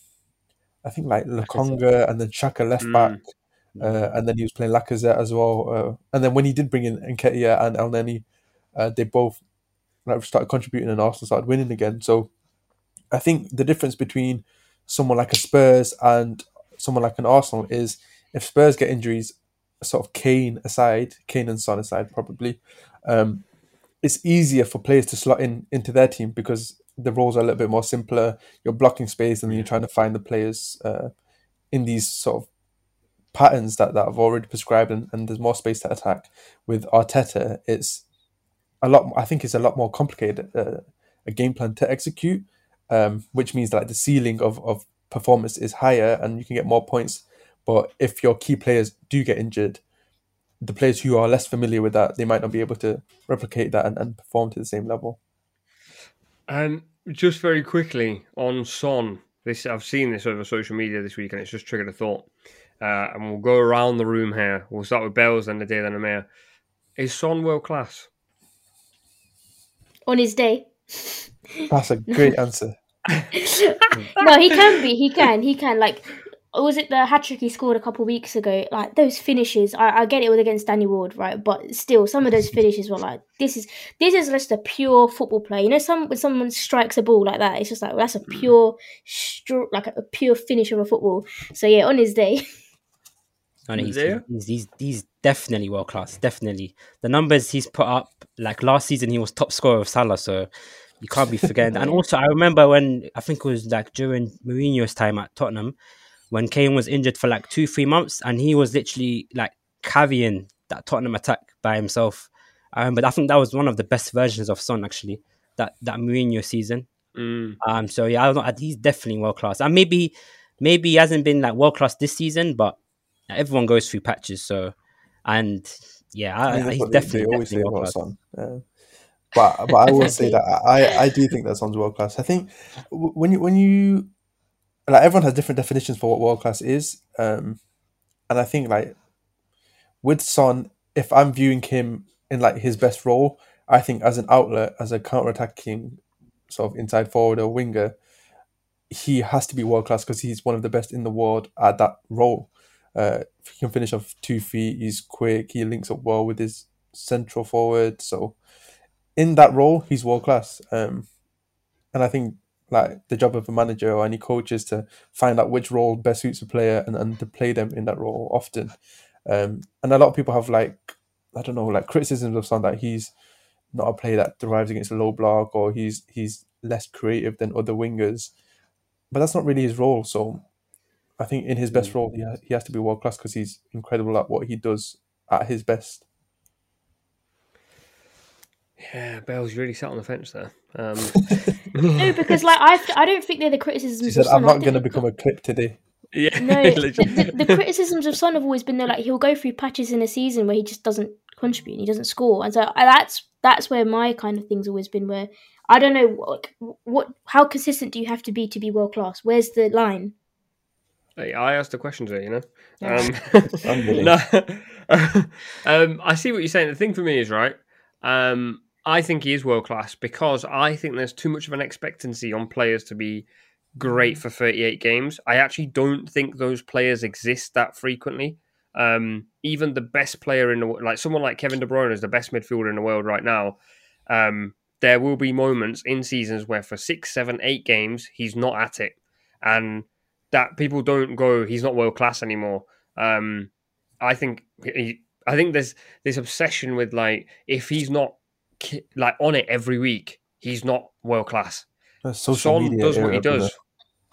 I think like Lokonga and then Xhaka left Mm. back, uh, and then he was playing Lacazette as well. Uh, and then when he did bring in Nketiah and Elneny, uh, they both like started contributing, and Arsenal started winning again. So I think the difference between someone like a Spurs and someone like an Arsenal is if Spurs get injuries, sort of Kane aside, Kane and Son aside, probably, um, it's easier for players to slot in into their team because the roles are a little bit more simpler. You're blocking space and then you're trying to find the players uh, in these sort of patterns that, that I've already prescribed and, and there's more space to attack. With Arteta, it's a lot. I think it's a lot more complicated uh, a game plan to execute, um, which means that like, the ceiling of, of performance is higher and you can get more points. But if your key players do get injured, the players who are less familiar with that, they might not be able to replicate that and, and perform to the same level. And just very quickly on Son, this I've seen this over social media this week, and it's just triggered a thought. Uh, and we'll go around the room here. We'll start with Bells, then the day, then Umir. Is Son world class? On his day. That's a great answer. no, he can be. He can. He can. Like, was it the hat trick he scored a couple weeks ago? Like those finishes. I, I get it was against Danny Ward, right? But still, some of those finishes were like, this is this is just a pure football play. You know, some when someone strikes a ball like that, it's just like that's a pure, stro- like a, a pure finish of a football. So yeah, on his day. He's, he's, he's, he's definitely world class. Definitely. The numbers he's put up, like last season, he was top scorer of Salah. So you can't be forgetting. and also, I remember when I think it was like during Mourinho's time at Tottenham, when Kane was injured for like two, three months, and he was literally like carrying that Tottenham attack by himself. Um, but I think that was one of the best versions of Son, actually, that, that Mourinho season. Mm. Um, so yeah, I don't know, he's definitely world class, and maybe maybe he hasn't been like world class this season, but everyone goes through patches. So, and yeah, I, I mean, he's definitely, they always say definitely about world class. Son. Uh, but but I will say that I, I do think that Son's world class. I think when you when you like everyone has different definitions for what world class is, um, and I think like with Son, if I'm viewing him in like his best role, I think as an outlet, as a counter attacking sort of inside forward or winger, he has to be world class because he's one of the best in the world at that role. Uh, he can finish off two feet, he's quick. He links up well with his central forward. So in that role, he's world class. Um, and I think like the job of a manager or any coach is to find out which role best suits a player and, and to play them in that role often. Um, and a lot of people have like I don't know like criticisms of Son that he's not a player that thrives against a low block or he's he's less creative than other wingers. But that's not really his role. So I think in his best role, he, ha- he has to be world class because he's incredible at what he does at his best. Yeah, Bell's really sat on the fence there. Um, No, because like I, I don't think they're the criticisms. She said, of "I'm not going to become a clip today." yeah, No, the, the, the criticisms of Son have always been there. Like he'll go through patches in a season where he just doesn't contribute, and he doesn't score, and so I, that's that's where my kind of thing's always been. Where I don't know like, what how consistent do you have to be to be world class? Where's the line? Hey, I asked the questions there, you know. Um, no, um, I see what you're saying. The thing for me is right. Um, I think he is world class because I think there's too much of an expectancy on players to be great for 38 games. I actually don't think those players exist that frequently. Um, even the best player in the wo- like someone like Kevin De Bruyne is the best midfielder in the world right now. Um, there will be moments in seasons where for six, seven, eight games he's not at it, and that people don't go. He's not world class anymore. Um, I think he, I think there's this obsession with like if he's not ki- like on it every week, he's not world class. Son media does what he does.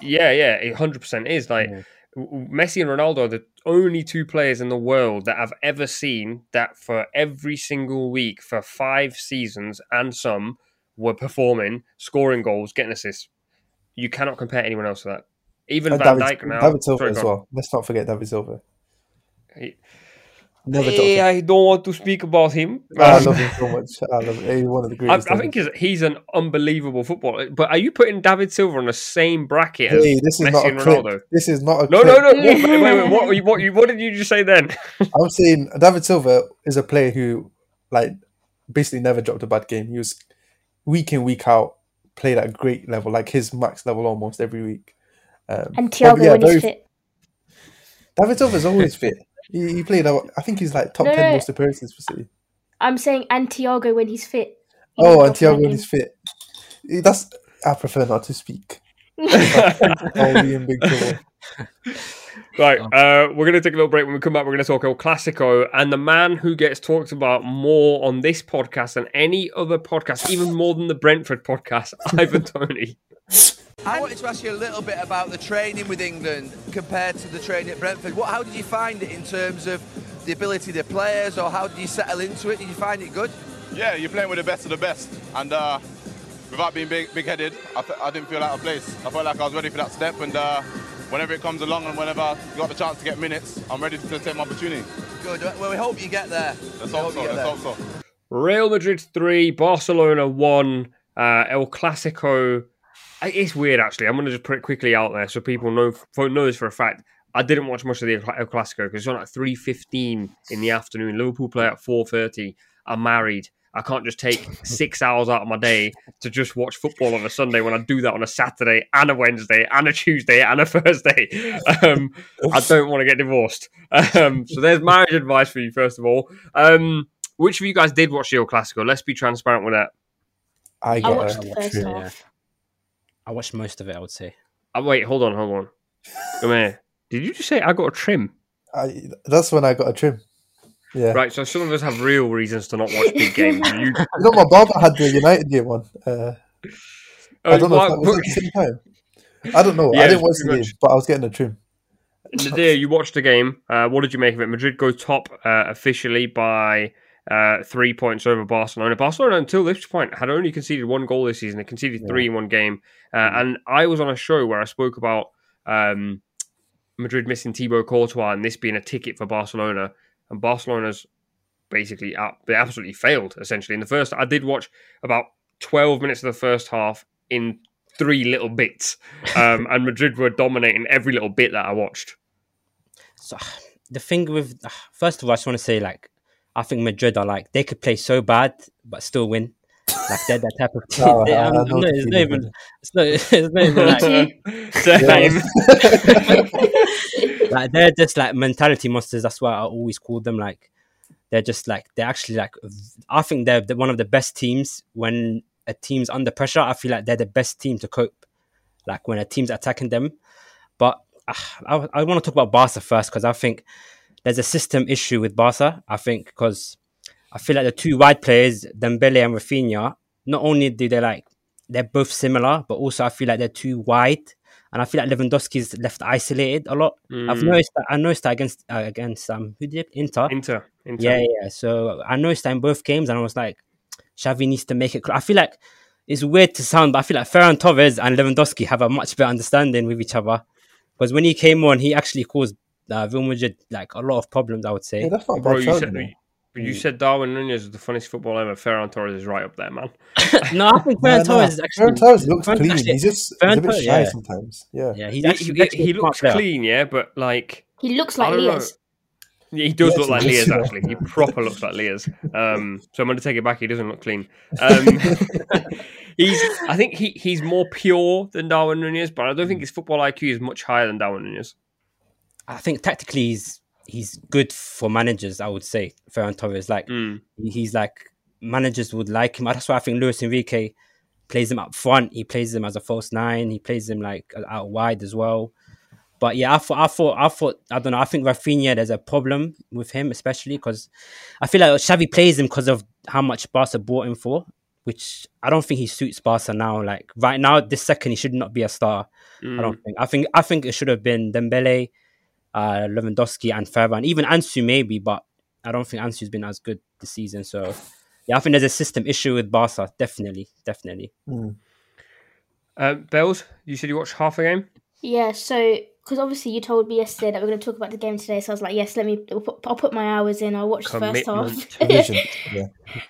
Yeah, yeah, it hundred percent is like Yeah. Messi and Ronaldo are the only two players in the world that I've ever seen that for every single week for five seasons and some were performing, scoring goals, getting assists. You cannot compare anyone else to that. Even And Van David, Dijk now. David Silva Sorry, as well. Let's not forget David Silva. He- Never Hey, I don't want to speak about him. it. I Um, love him so much. I love him. He's one of the greatest. I think he's, he's an unbelievable footballer. But are you putting David Silva on the same bracket as this is Messi not a and clip. Ronaldo? This is not a No, clip. no, no. What, wait, wait, wait, what, what, what did you just say then? I'm saying David Silva is a player who, like, basically never dropped a bad game. He was week in, week out, played at a great level, like his max level almost every week. Um, And but Thiago yeah, when he's very- fit. David Silva's always fit. He, he played, I think he's like top No, 10 no. most appearances for City. I'm saying and Thiago when he's fit. He Oh, doesn't and drop Thiago when he's fit. That's, I prefer not to speak. I'll be in big trouble. Right, uh, we're going to take a little break. When we come back, we're going to talk El Clasico. And the man who gets talked about more on this podcast than any other podcast, even more than the Brentford podcast, Ivan Toney. I wanted to ask you a little bit about the training with England compared to the training at Brentford. What, how did you find it in terms of the ability of the players, or how did you settle into it? Did you find it good? Yeah, you're playing with the best of the best, and uh, without being big, big-headed, I, fe- I didn't feel out of place. I felt like I was ready for that step, and uh, whenever it comes along and whenever I got the chance to get minutes, I'm ready to take my opportunity. Good. Well, we hope you get there. Let's We hope so. Let's there. hope so. Real Madrid 3, Barcelona 1, uh, El Clasico. I- It's weird, actually. I'm going to just put it quickly out there so people know, know this for a fact. I didn't watch much of the El Clasico because it's on at 3.15 in the afternoon. Liverpool play at 4.30. I'm married. I can't just take six hours out of my day to just watch football on a Sunday when I do that on a Saturday and a Wednesday and a Tuesday and a Thursday. Um, I don't want to get divorced. Um, so there's marriage advice for you, first of all. Um, which of you guys did watch the El Clasico? Let's be transparent with that. I I watched a the first yeah. half. I watched most of it. I would say. Oh, wait, hold on, hold on. Come here. Did you just say I got a trim? I, that's when I got a trim. Yeah. Right, so some of us have real reasons to not watch big games. You, You know, my barber had the United game on. Uh, I don't know why- if that was at the same time. I don't know. Yeah, I didn't watch the pretty game, but I was getting a trim. Nadir, you watched the game. Uh, what did you make of it? Madrid go top uh, officially by uh, three points over Barcelona. Barcelona, until this point, had only conceded one goal this season. They conceded three in one game. Uh, and I was on a show where I spoke about um, Madrid missing Thibaut Courtois and this being a ticket for Barcelona. And Barcelona's basically out, they absolutely failed essentially in the first. I did watch about twelve minutes of the first half in three little bits, um, and Madrid were dominating every little bit that I watched. So the thing with first of all, I just want to say like I think Madrid are like they could play so bad but still win. Like they're that type of team. Oh, They- I- I I'm- know I'm not- the it's not feeling, even. It's not. It's not even like Same. like they're just like mentality monsters. That's why I always call them like they're just like they're actually like I think they're the, one of the best teams when a team's under pressure. I feel like they're the best team to cope. like when a team's attacking them. But uh, I, I want to talk about Barca first because I think there's a system issue with Barca. I think because I feel like the two wide players, Dembele and Raphinha, not only do they like they're both similar, but also I feel like they're too wide, and I feel like Lewandowski's left isolated a lot. I've Mm. noticed that I noticed that against uh, against um who did it? Inter. Inter. Inter. Yeah, yeah. So I noticed that in both games, and I was like, Xavi needs to make it. cl- I feel like it's weird to sound, but I feel like Ferran Torres and Lewandowski have a much better understanding with each other. Because when he came on, he actually caused uh, Real Madrid like a lot of problems. I would say. Yeah, that's not Bro, bad you said, you but you said Darwin Nunez is the funniest footballer ever. Ferran Torres is right up there, man. no, I think Nah, Ferran nah. Torres is actually. Ferran Torres looks Ferran- clean. actually- He's just Ferran he's a bit Torres, shy yeah. sometimes. Yeah. Yeah, he's He, actually, he- actually he looks player. clean, yeah, but like He looks like don't. Leas. Yeah, he does Yes, look like does, Lears, yeah. actually. He proper looks like Lears. Um, so I'm going to take it back. He doesn't look clean. Um, he's, I think he, he's more pure than Darwin Nunez, but I don't think his football IQ is much higher than Darwin Nunez. I think tactically he's he's good for managers. I would say Ferran Torres, like Mm. he's like managers would like him. That's why I think Luis Enrique plays him up front. He plays him as a false nine. He plays him like out wide as well. But yeah, I thought, I thought, I thought, I don't know. I think Raphinha, there's a problem with him, especially because I feel like Xavi plays him because of how much Barca bought him for, which I don't think he suits Barca now. Like right now, this second, he should not be a star. I Mm. don't think. I think, I think it should have been Dembele, uh, Lewandowski, and Ferran, even Ansu maybe, but I don't think Ansu's been as good this season. So yeah, I think there's a system issue with Barca. Definitely, definitely. Mm. Uh, Bells, you said you watched half a game? Yeah, so because obviously you told me yesterday that we're going to talk about the game today, so I was like, yes, let me. I'll put, my hours in. I'll watch the first half. Yeah.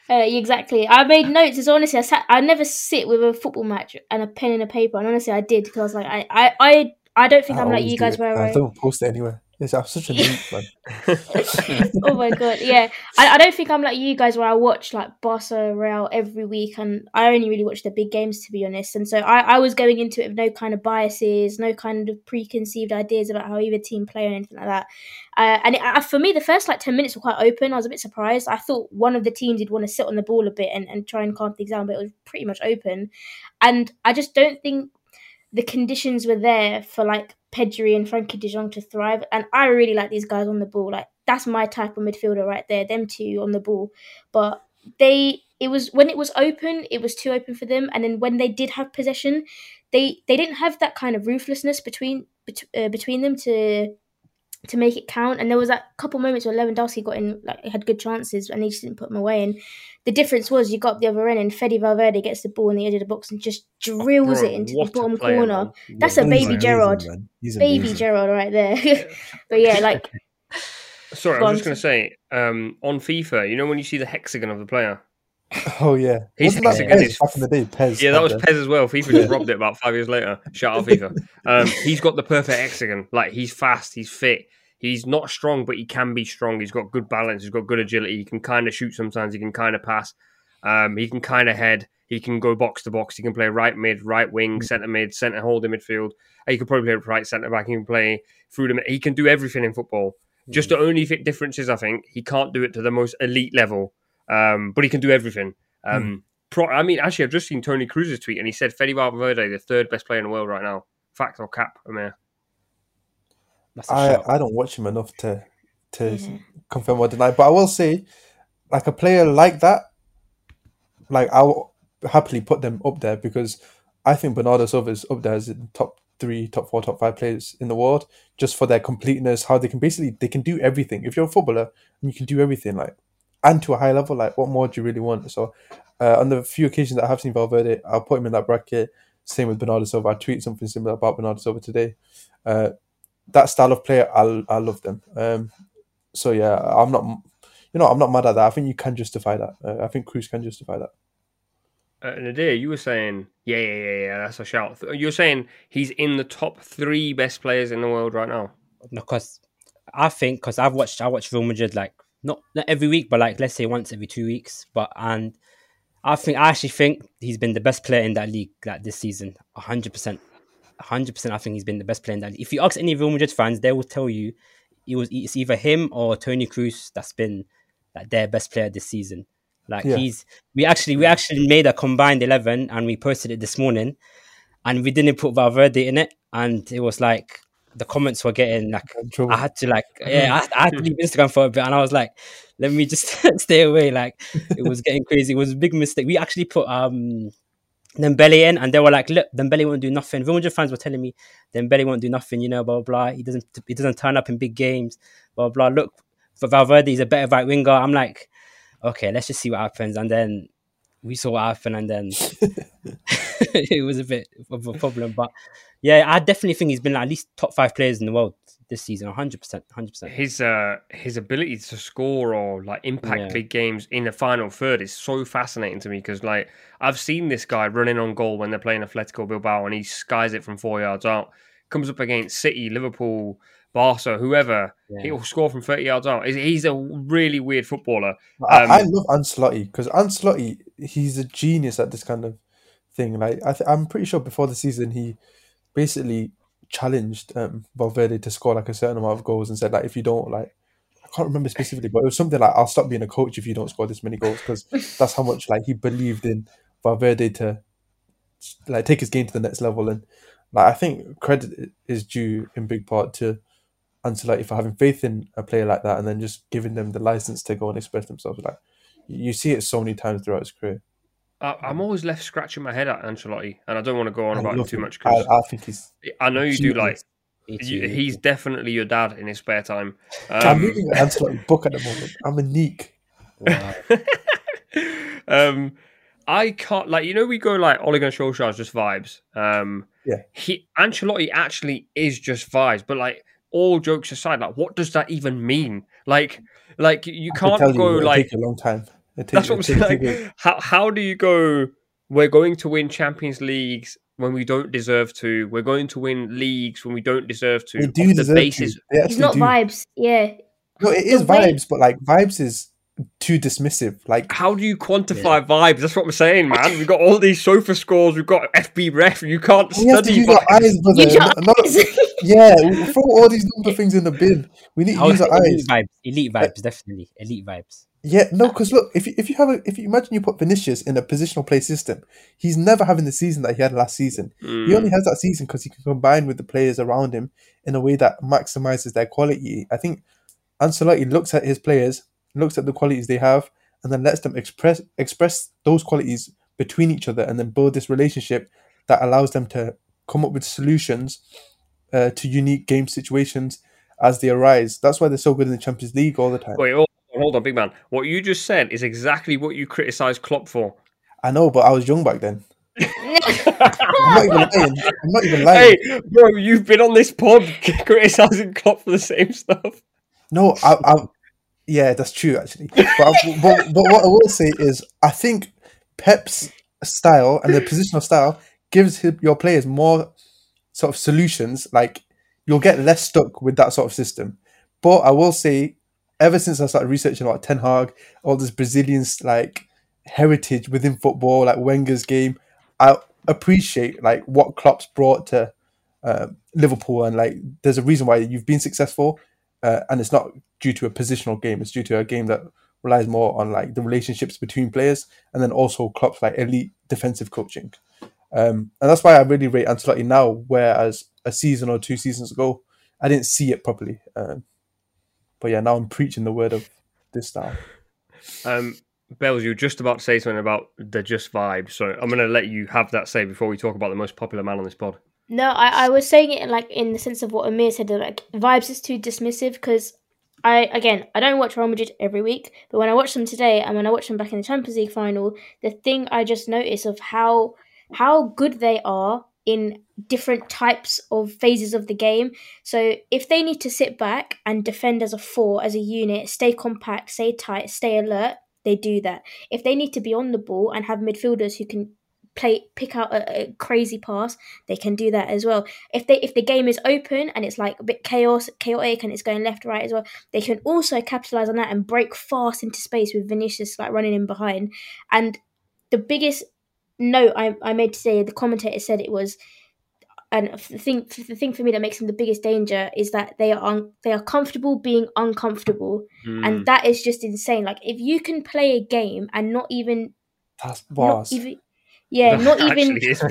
Uh, exactly. I made notes. It's honestly, I sat. I never sit with a football match and a pen and a paper. And honestly, I did because I was like, I, I, I, I don't think I I'm like you guys where I I. don't post it anywhere. Yes, I'm such a noob, man. oh my god, yeah. I, I don't think I'm like you guys where I watch like Barca Real every week, and I only really watch the big games to be honest. And so I, I was going into it with no kind of biases, no kind of preconceived ideas about how either team play or anything like that. Uh, and it, uh, for me, the first like ten minutes were quite open. I was a bit surprised. I thought one of the teams would want to sit on the ball a bit and, and try and calm things down, but it was pretty much open. And I just don't think the conditions were there for like Pedri and Frenkie de Jong to thrive. And I really like these guys on the ball. Like that's my type of midfielder right there. Them two on the ball. But they it was when it was open, it was too open for them. And then when they did have possession, they they didn't have that kind of ruthlessness between bet, uh, between them to to make it count. And there was a couple moments where Lewandowski got in, like had good chances, and they just didn't put them away. And the difference was you got up the other end, and Fede Valverde gets the ball on the edge of the box and just drills Bro, it into the bottom player, corner. man. That's What a a baby player. Gerrard. man. He's Baby amazing. Gerrard right there. but yeah, like Sorry, I was just going to say, um, on FIFA, you know when you see the hexagon of the player? Oh yeah. he's Wasn't that Pez back in the day? Pez. Yeah, that was Pez as well. FIFA just robbed it about five years later. Shout out FIFA. Um, he's got the perfect hexagon. Like he's fast, he's fit. He's not strong, but he can be strong. He's got good balance. He's got good agility. He can kind of shoot sometimes. He can kind of pass. Um, he can kind of head. He can go box to box. He can play right mid, right wing, centre mid, centre holding midfield. He can probably play right centre back. He can play through the. mid- He can do everything in football. Just the only fit difference is, I think, he can't do it to the most elite level, um, but he can do everything. Um, pro- I mean, actually, I've just seen Toni Kroos's tweet, and he said Fede Valverde, the third best player in the world right now. Fact or cap, Umir? That's a I. I don't watch him enough to to Yeah. confirm or deny, but I will say, like a player like that, like I'll happily put them up there because I think Bernardo Silva is up there as in top three, top four, top five players in the world just for their completeness, how they can basically they can do everything. If you're a footballer and you can do everything, like and to a high level, like what more do you really want? So, uh, on the few occasions that I have seen Valverde, I'll put him in that bracket. Same with Bernardo Silva. I tweet something similar about Bernardo Silva today. Uh, that style of player, I I love them. Um, so yeah, I'm not, you know, I'm not mad at that. I think you can justify that. Uh, I think Kroos can justify that. Uh, Nadir, you were saying, yeah, yeah, yeah, yeah, that's a shout. You're saying he's in the top three best players in the world right now. No, because I think because I've watched I watched Real Madrid like not not every week, but like let's say once every two weeks. But and I think I actually think he's been the best player in that league like this season, hundred percent, hundred percent. I think he's been the best player in that. League. If you ask any Real Madrid fans, they will tell you it was it's either him or Toni Kroos that's been like their best player this season. Like Yeah. he's we actually we actually made a combined eleven and we posted it this morning. and we didn't put Valverde in it, and it was like the comments were getting like trouble. I had to like yeah I, I had to leave Instagram for a bit, and I was like, let me just stay away. Like it was getting crazy. It was a big mistake. We actually put um Dembele in, and they were like, look, Dembele won't do nothing. Real Madrid fans were telling me Dembele won't do nothing. You know, blah blah. blah. He doesn't he doesn't turn up in big games. Blah blah. Look, for Valverde, he's a better right winger. I'm like, okay, let's just see what happens, and then we saw what happened, and then it was a bit of a problem. But yeah, I definitely think he's been at least top five players in the world this season, 100, percent 100. percent His uh his ability to score or like impact Yeah. big games in the final third is so fascinating to me because like I've seen this guy running on goal when they're playing Atletico Bilbao and he skies it from four yards out. Comes up against City, Liverpool, Barca, whoever, Yeah. he'll score from thirty yards out. He's- a really weird footballer. I, Um, I love Ancelotti because Ancelotti he's a genius at this kind of thing. Like I th- I'm pretty sure before the season he basically challenged um, Valverde to score like a certain amount of goals and said like if you don't like I can't remember specifically, but it was something like I'll stop being a coach if you don't score this many goals because that's how much like he believed in Valverde to like take his game to the next level and like I think credit is due in big part to Ancelotti for having faith in a player like that and then just giving them the license to go and express themselves. Like you see it so many times throughout his career. I, I'm always left scratching my head at Ancelotti, and I don't want to go on I about him too him. much I, because I think he's. I know you do like. You, he's definitely your dad in his spare time. I'm Um, reading an Ancelotti book at the moment. I'm a neek. Wow. um, I can't like you know we go like Ole Gunnar Solskjaer's just vibes. Um, Yeah. he Ancelotti actually is just vibes, but like all jokes aside, like what does that even mean? Like, like you can can't tell go you, like take a long time. It take- that's what I'm saying. Like, how how do you go? We're going to win Champions Leagues when we don't deserve to. We're going to win leagues when we don't deserve to. They off do the deserve basis, to. It's not do. vibes. Yeah. No, it is The way- vibes, but like vibes is too dismissive. Like How do you quantify vibes? That's what I'm saying, man. We've got all these sofa scores. We've got FB ref. You can't we have to study use our eyes, brother. Use your Not- not- eyes. yeah, we throw all these number things in the bin. We need I to use say our eyes. elite vibes, elite vibes, definitely elite vibes. Yeah, no, because look, if you, if you have a, if you imagine you put Vinicius in a positional play system, he's never having the season that he had last season. He Mm. only has that season because he can combine with the players around him in a way that maximizes their quality. I think Ancelotti looks at his players, looks at the qualities they have, and then lets them express express those qualities between each other, and then build this relationship that allows them to come up with solutions uh, to unique game situations as they arise. That's why they're so good in the Champions League all the time. Wait, hold on, hold on, big man. What you just said is exactly what you criticised Klopp for. I know, but I was young back then. I'm not even lying. I'm not even lying. Hey, bro, you've been on this pod criticising Klopp for the same stuff. No, I, I, yeah, that's true actually. But, I- but, but what I will say is, I think Pep's style and the positional style gives him, your players more sort of solutions. Like you'll get less stuck with that sort of system. But I will say, ever since I started researching about Ten Hag, all this Brazilian like heritage within football, like Wenger's game, I appreciate like what Klopp's brought to um, Liverpool, and like there's a reason why you've been successful, uh, and it's not due to a positional game. It's due to a game that relies more on like the relationships between players, and then also Klopp's like elite defensive coaching. Um, and that's why I really rate Ancelotti now, whereas a season or two seasons ago, I didn't see it properly. Um, but yeah, now I'm preaching the word of this style. Um, Bells, you were just about to say something about the just vibe, so I'm going to let you have that say before we talk about the most popular man on this pod. No, I, I was saying it like in the sense of what Umir said. Like vibes is too dismissive because I again I don't watch Real Madrid every week, but when I watch them today and when I watch them back in the Champions League final, the thing I just noticed of how how good they are in different types of phases of the game. So if they need to sit back and defend as a four, as a unit, stay compact, stay tight, stay alert, they do that. If they need to be on the ball and have midfielders who can play pick out a, a crazy pass, they can do that as well. If they if the game is open and it's like a bit chaos chaotic and it's going left right as well, they can also capitalize on that and break fast into space with Vinicius like running in behind. And the biggest note I, I made today, the commentator said it was, and the thing the thing for me that makes them the biggest danger is that they are un, they are comfortable being uncomfortable, Hmm. and that is just insane. Like if you can play a game and not even That's not even Yeah, not even it's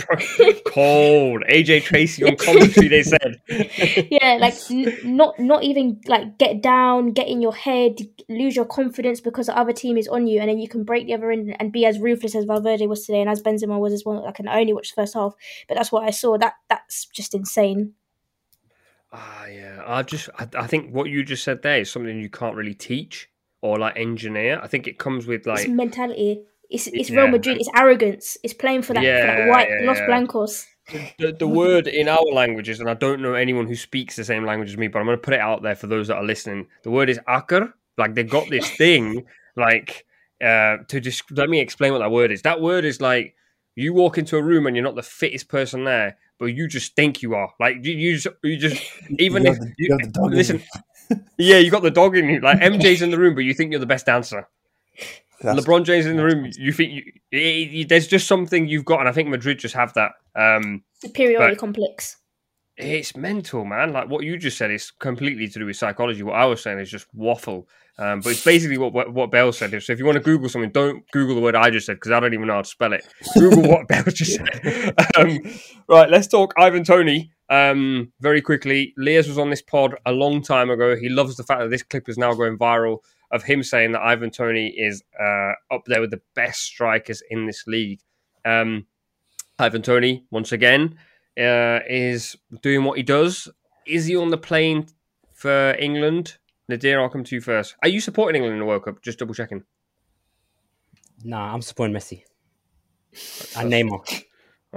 cold. AJ Tracey on commentary. They said. yeah, like n- not not even like get down, get in your head, lose your confidence because the other team is on you, and then you can break the other end and be as ruthless as Valverde was today, and as Benzema was as well. I can only watch the first half, but that's what I saw. That that's just insane. Ah, yeah. I just, I, I think what you just said there is something you can't really teach or like engineer. I think it comes with like, it's mentality. It's it's Yeah. Real Madrid. It's arrogance. It's playing for that, for that white yeah, Los yeah. Blancos. the, the word in our languages, and I don't know anyone who speaks the same language as me, but I'm going to put it out there for those that are listening. The word is akar. Like they got this thing, like uh, to just let me explain what that word is. That word is like you walk into a room and you're not the fittest person there, but you just think you are. Like you, you just, you just even You if have the- you, you have the dog in listen, yeah, you got the dog in you. Like MJ's in the room, but you think you're the best dancer. That's- LeBron James in the room, you think you, it- it- there's just something you've got, and I think Madrid just have that. Um, Superiority complex. it's mental, man. Like what you just said is completely to do with psychology. What I was saying is just waffle. Um, but it's basically what, what what Bell said. So if you want to Google something, don't Google the word I just said because I don't even know how to spell it. Google what Bell just said. Um, right, let's talk Ivan Toney um, very quickly. Lears was on this pod a long time ago. He loves the fact that this clip is now going viral of him saying that Ivan Toney is uh, up there with the best strikers in this league. Um, Ivan Toney, once again, uh, is doing what he does. Is he on the plane for England? Nadir, I'll come to you first. Are you supporting England in the World Cup? Just double checking. Nah, I'm supporting Messi and Neymar.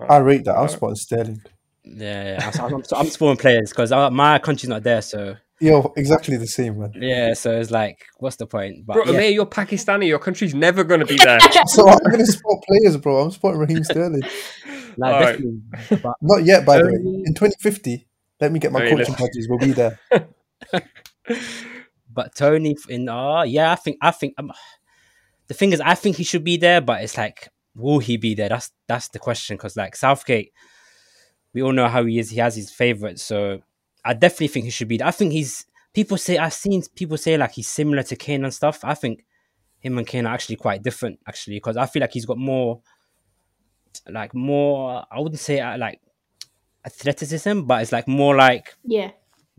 I rate that. I'm supporting Sterling. Yeah, yeah. I'm, I'm, I'm supporting players because my country's not there. So Yo, exactly the same, man. yeah, so it's like, what's the point? But Bro, yeah, Umir, you're Pakistani. Your country's never going to be there. So I'm going to support players, bro. I'm supporting Raheem Sterling. like, Alright. definitely. But Not yet, by the way. Um, In 2050, let me get my Hey, coaching let's- badges. We'll be there. but Toney in uh yeah, I think I think um, the thing is I think he should be there, but it's like will he be there? That's that's the question because like Southgate, we all know how he is. He has his favorites, so I definitely think he should be. I think he's people say I've seen people say like he's similar to Kane and stuff. I think him and Kane are actually quite different actually because I feel like he's got more like more I wouldn't say uh, like athleticism, but it's like more like Yeah.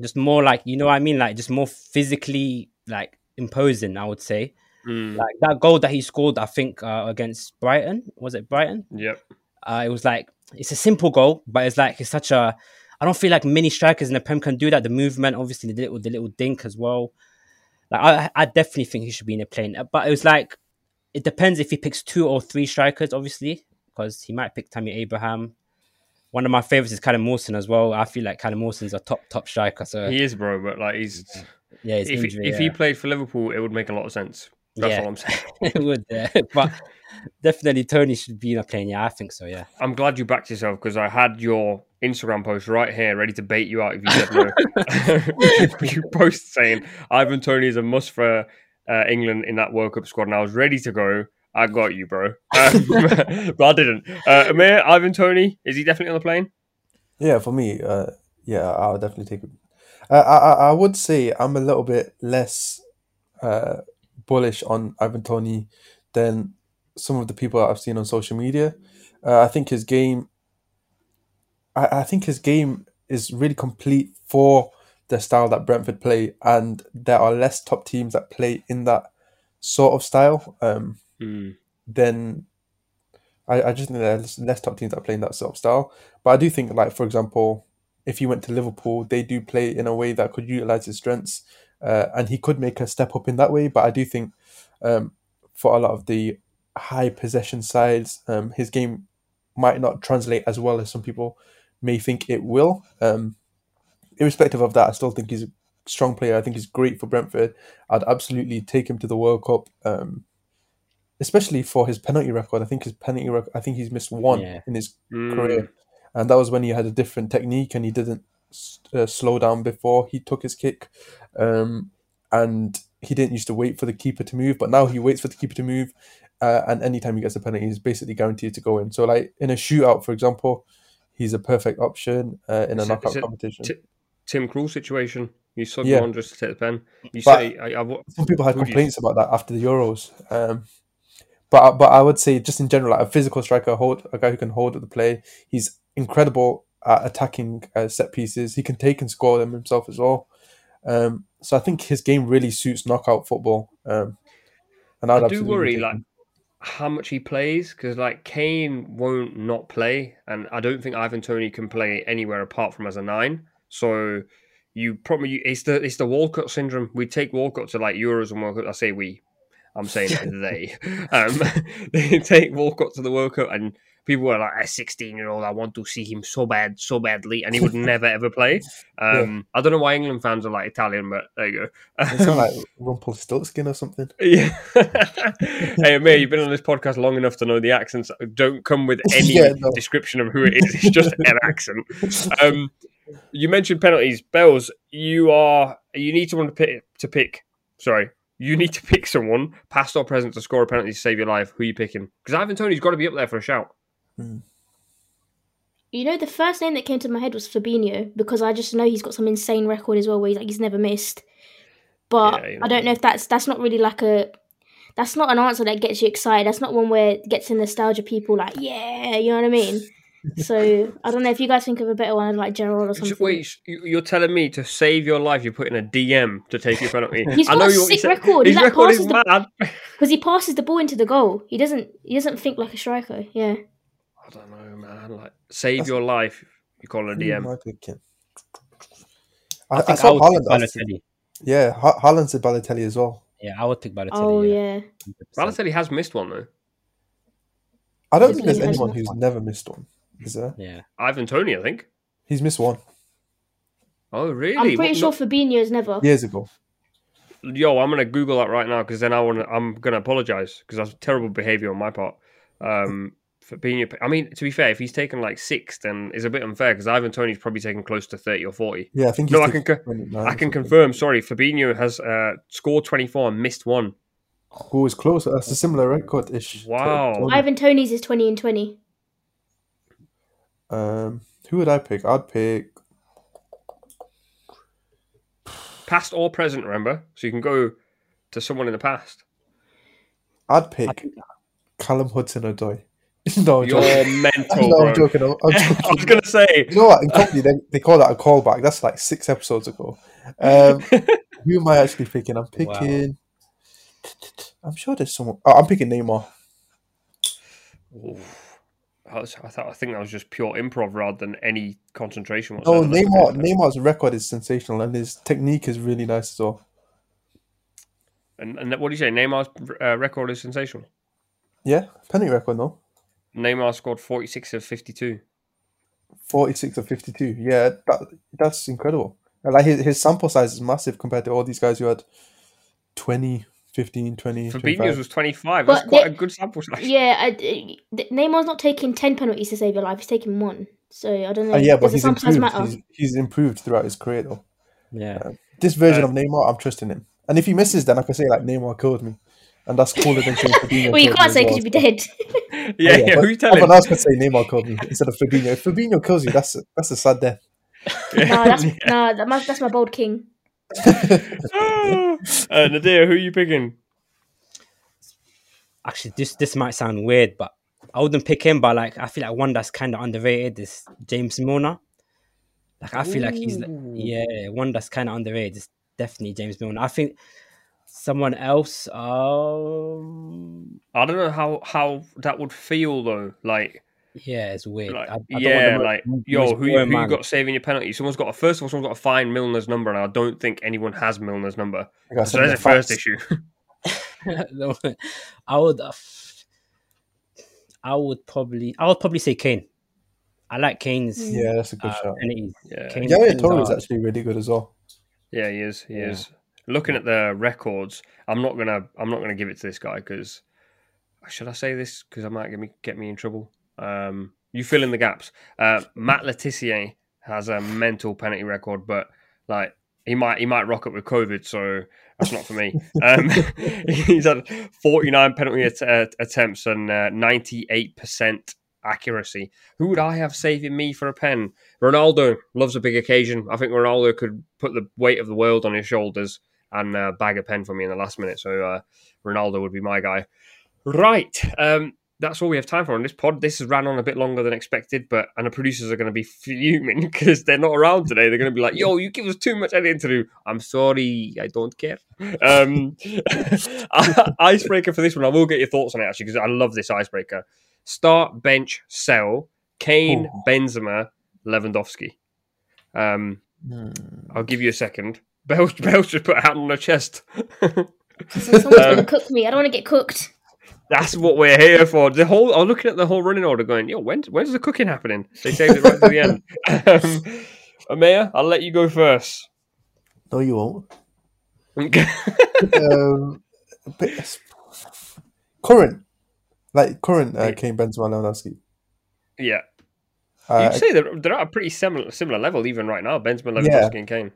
just more like you know what I mean, like just more physically like imposing. I would say Mm, like that goal that he scored, I think uh, against Brighton was it Brighton? yep. Uh, it was like it's a simple goal, but it's like it's such a. I don't feel like many strikers in the Prem can do that. The movement, obviously, the little the little dink as well. Like I, I definitely think he should be in a plane, uh, but it was like it depends if he picks two or three strikers, obviously, because he might pick Tammy Abraham. One of my favorites is Callum Mawson as well. I feel like Callum Mawson's a top top striker. So He is, bro, but like he's. yeah, his If, injury, if yeah. he played for Liverpool, it would make a lot of sense. That's Yeah. all I'm saying. it would, yeah. but definitely Toney should be in a plane. Yeah, I think so. Yeah, I'm glad you backed yourself because I had your Instagram post right here ready to bait you out if you said no. you post saying Ivan Toney is a must for uh, England in that World Cup squad, and I was ready to go. I got you, bro. Um, but I didn't. Uh, Umir, Ivan Toney, is he definitely on the plane? Yeah, for me, uh, yeah, I'll definitely take it. Uh, I, I, I would say I'm a little bit less uh, bullish on Ivan Toney than some of the people that I've seen on social media. Uh, I think his game, I, I think his game is really complete for the style that Brentford play, and there are less top teams that play in that sort of style. Um, Mm. then I, I just think there's less top teams that play in that sort of style. But I do think, like for example, if he went to Liverpool, they do play in a way that could utilize his strengths, uh, and he could make a step up in that way. But I do think, um, for a lot of the high possession sides, um, his game might not translate as well as some people may think it will. Um, irrespective of that, I still think he's a strong player. I think he's great for Brentford. I'd absolutely take him to the World Cup. Um, especially for his penalty record. I think his penalty record. I think he's missed one Yeah. in his Mm. career, and that was when he had a different technique and he didn't uh, slow down before he took his kick, um, and he didn't used to wait for the keeper to move, but now he waits for the keeper to move, uh, and anytime he gets a penalty, he's basically guaranteed to go in. So, like in a shootout, for example, he's a perfect option uh, in a Is it- knockout it competition. Ti- Tim Krul situation. You sub Yeah. you on just to take the pen. You But- say, I, I, Some people had complaints about that after the Euros. Um, but but I would say just in general, like a physical striker, hold a guy who can hold at the play. He's incredible at attacking uh, set pieces. He can take and score them himself as well. Um, so I think his game really suits knockout football. Um, and I'd I do worry, like how much he plays because like Kane won't not play, and I don't think Ivan Toney can play anywhere apart from as a nine. So you probably it's the it's the Walcott syndrome. We take Walcott to like Euros and World Cup. I say we. I'm saying they. Um, they take Walcott to the World Cup, and people were like, "A 16 year old, I want to see him so bad, so badly," and he would never ever play. Um, I don't know why England fans are like Italian, but there you go. It's kind of like Rumpelstiltskin or something. Yeah. hey, Umir, you've been on this podcast long enough to know the accents don't come with any Yeah, no. description of who it is. It's just an accent. Um, you mentioned penalties, Bells. You are you need someone to pick to pick. Sorry, you need to pick someone, past or present, to score a penalty to save your life. Who are you picking? Because Ivan Toney's got to be up there for a shout. Mm. You know, the first name that came to my head was Fabinho because I just know he's got some insane record as well, where he's like he's never missed. But Yeah, you know. I don't know if that's that's not really like a that's not an answer that gets you excited. That's not one where it gets the nostalgia people like yeah, you know what I mean. So I don't know if you guys think of a better one like Gerrard or something. Wait, you- you're telling me to save your life, you're putting a DM to take your penalty? He's I got know a you- sick said- record. He, His like, record is passes the- mad. because he passes the ball into the goal. He doesn't he doesn't think like a striker. Yeah. I don't know, man. Like, save your life. You call it a DM. I picking? I, I I, think I, saw would Haaland. pick ask- Yeah, Ha- Haaland said Balotelli as well. Yeah, I would pick Balotelli. Oh yeah. yeah. Balotelli has missed one though. I don't Yes, think there's anyone who's one. never missed one. Is there? Yeah. Ivan Toney, I think. He's missed one Oh, really? I'm pretty What- sure not- Fabinho's never. years ago. Yo, I'm gonna Google that right now because then I want. to I'm gonna apologize because that's terrible behavior on my part. Um, for being. I mean, to be fair, if he's taken like six, then it's a bit unfair because Ivan Toney's probably taken close to thirty or forty. Yeah, I think. No, I can. taken Co- 29 I can confirm. Sorry, Fabinho has uh, scored 24 and missed one. Who is close? That's a similar record ish. Wow. Ivan Toney's is twenty and twenty. Um, who would I pick? I'd pick. Past or present, remember? So you can go to someone in the past. I'd pick Callum Hudson Odoi. no, I'm You're joking. mental, no. I'm joking. I'm, I'm I was gonna say. You know what? In comedy, they, they call that a callback. That's like six episodes ago. Um, who am I actually picking? I'm picking. I'm sure there's someone. Oh, I'm picking Neymar. I, was, I thought I think that was just pure improv rather than any concentration. No, whatsoever. That's Neymar. Neymar's record is sensational, and his technique is really nice as well. And, and what do you say? Neymar's uh, record is sensational. Yeah, penalty record, no. Neymar scored 46 of 52. 46 of 52. Yeah, that, that's incredible. Like his, his sample size is massive compared to all these guys who had 20, 15, 20. Fabinho's 25. was 25. But That's quite they- a good sample size. Yeah, I, uh, Neymar's not taking ten penalties to save your life. He's taking one. So I don't know. Uh, yeah, but Does the he's sample size improved. matter? He's, he's improved throughout his career, though. Yeah. This version Uh, of Neymar, I'm trusting him. And if he misses, then I can say like Neymar killed me, and that's cooler than saying Fabinho. well, you can't say because well, you'd be dead. Yeah, yeah. but Who you telling? Everyone else could say Neymar killed me instead of Fabinho. If Fabinho kills you, that's a, that's a sad death. no, that's no, that must, that's my bold king. uh, Nadir, who are you picking? Actually, this this might sound weird, but I wouldn't pick him. But like, I feel like one that's kind of underrated is James Milner. Like, I feel like he's yeah, one that's kind of underrated is definitely James Milner. I think someone else. Um, I don't know how how that would feel though. Like, yeah, it's weird. like I, I don't yeah, the like yo, who, who you got saving your penalty? Someone's got to, first of all, someone's got to find Milner's number, and I don't think anyone has Milner's number. So said, that's the the first issue. I would. Uh, I would probably. I would probably say Kane. I like Kane's Yeah, that's a good uh, shout. penalties. Yeah. Kane's Yaya penalties Toure is actually really good as well. Yeah, he is. He Yeah. is. Looking at the records, I'm not gonna. I'm not gonna give it to this guy because should I say this? Because I might get me get me in trouble. Um, you fill in the gaps. Uh, Matt Le Tissier has a mental penalty record, but like he might he might rock up with COVID, so that's not for me. Um, he's had 49 penalty att- uh, attempts and 98 percent accuracy. Who would I have saving me for a pen? Ronaldo loves a big occasion. I think Ronaldo could put the weight of the world on his shoulders and uh, bag a pen for me in the last minute. So uh, Ronaldo would be my guy. Right. Um, that's all we have time for on this pod. This has ran on a bit longer than expected, but and the producers are going to be fuming because they're not around today. They're going to be like, "Yo, you give us too much editing to do." I'm sorry, I don't care. Um, icebreaker for this one. I will get your thoughts on it actually because I love this icebreaker. Start, bench, sell. Kane, Ooh. Benzema, Lewandowski. Um, Hmm. I'll give you a second. Bells, Bells just put a hand on her chest. Someone's Um, gonna cook me. I don't want to get cooked. That's what we're here for. The whole I'm looking at the whole running order, going, yo, when when's the cooking happening? They saved it right to the end. Um, Amaya, I'll let you go first. No, you won't. um, but- current, like current uh, Kane Benzema Lewandowski. yeah, Uh, you'd say they're, they're at a pretty similar similar level even right now. Benzema, Lewandowski, Yeah. and Kane.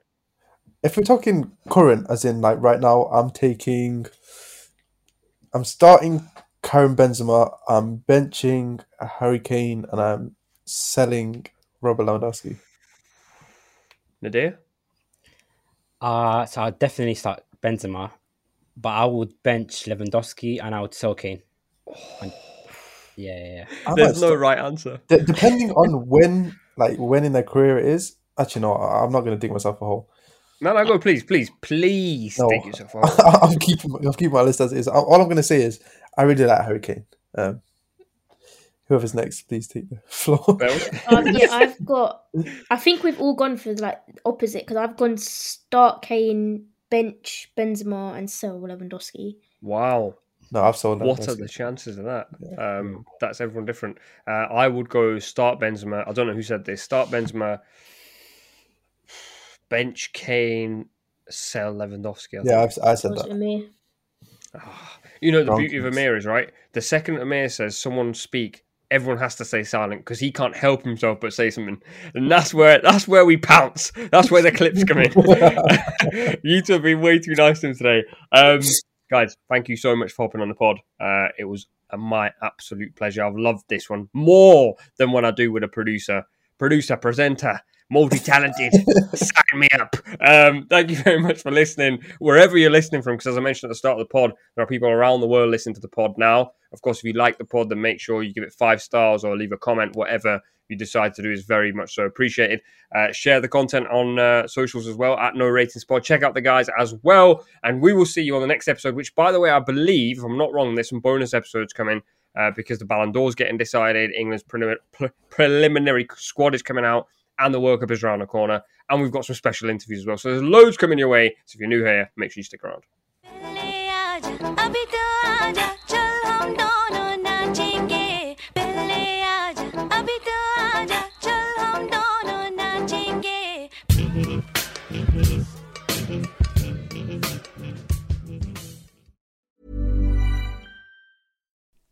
If we're talking current, as in like right now, I'm taking, I'm starting Karim Benzema, I'm benching Harry Kane, and I'm selling Robert Lewandowski. Nadir, Uh, so I'd definitely start Benzema, but I would bench Lewandowski and I would sell Kane. And- yeah, yeah, yeah. There's no start- right answer. de- depending on when, like when in their career it is. Actually, no, I'm not going to dig myself a hole. No, no, go, please, please, please, No. dig yourself out. I'm keeping, I'm keeping my list as is. All I'm going to say is, I really like Harry Kane. Um, whoever's next, please take the floor. Um, yeah, I've got. I think we've all gone for like opposite because I've gone start Kane, bench Benzema, and sell Lewandowski. Wow. No, I've sold What are the chances of that? Um, that's everyone different. Uh, I would go start Benzema. I don't know who said this. Start Benzema, bench Kane, sell Lewandowski. I Yeah. I've, I said that. it me? you know the beauty of Rankings. Umir is right. The second Umir says someone speak, everyone has to stay silent because he can't help himself but say something, and that's where that's where we pounce. That's where the clips come in. you two have been way too nice to him today. Um, guys, thank you so much for hopping on the pod. Uh, it was my absolute pleasure. I've loved this one more than when I do with a producer, producer, presenter, multi-talented. Sign me up. Um, thank you very much for listening, wherever you're listening from. Because as I mentioned at the start of the pod, there are people around the world listening to the pod now. Of course, if you like the pod, then make sure you give it five stars or leave a comment. Whatever you decide to do is very much so appreciated. Uh, share the content on uh, socials as well at No Ratings Pod. Check out the guys as well, and we will see you on the next episode. Which, by the way, I believe, if I'm not wrong, there's some bonus episodes coming. Uh, because the Ballon d'Or's getting decided, England's pre- preliminary squad is coming out, and the World Cup is around the corner, and we've got some special interviews as well. So there's loads coming your way. So if you're new here, make sure you stick around.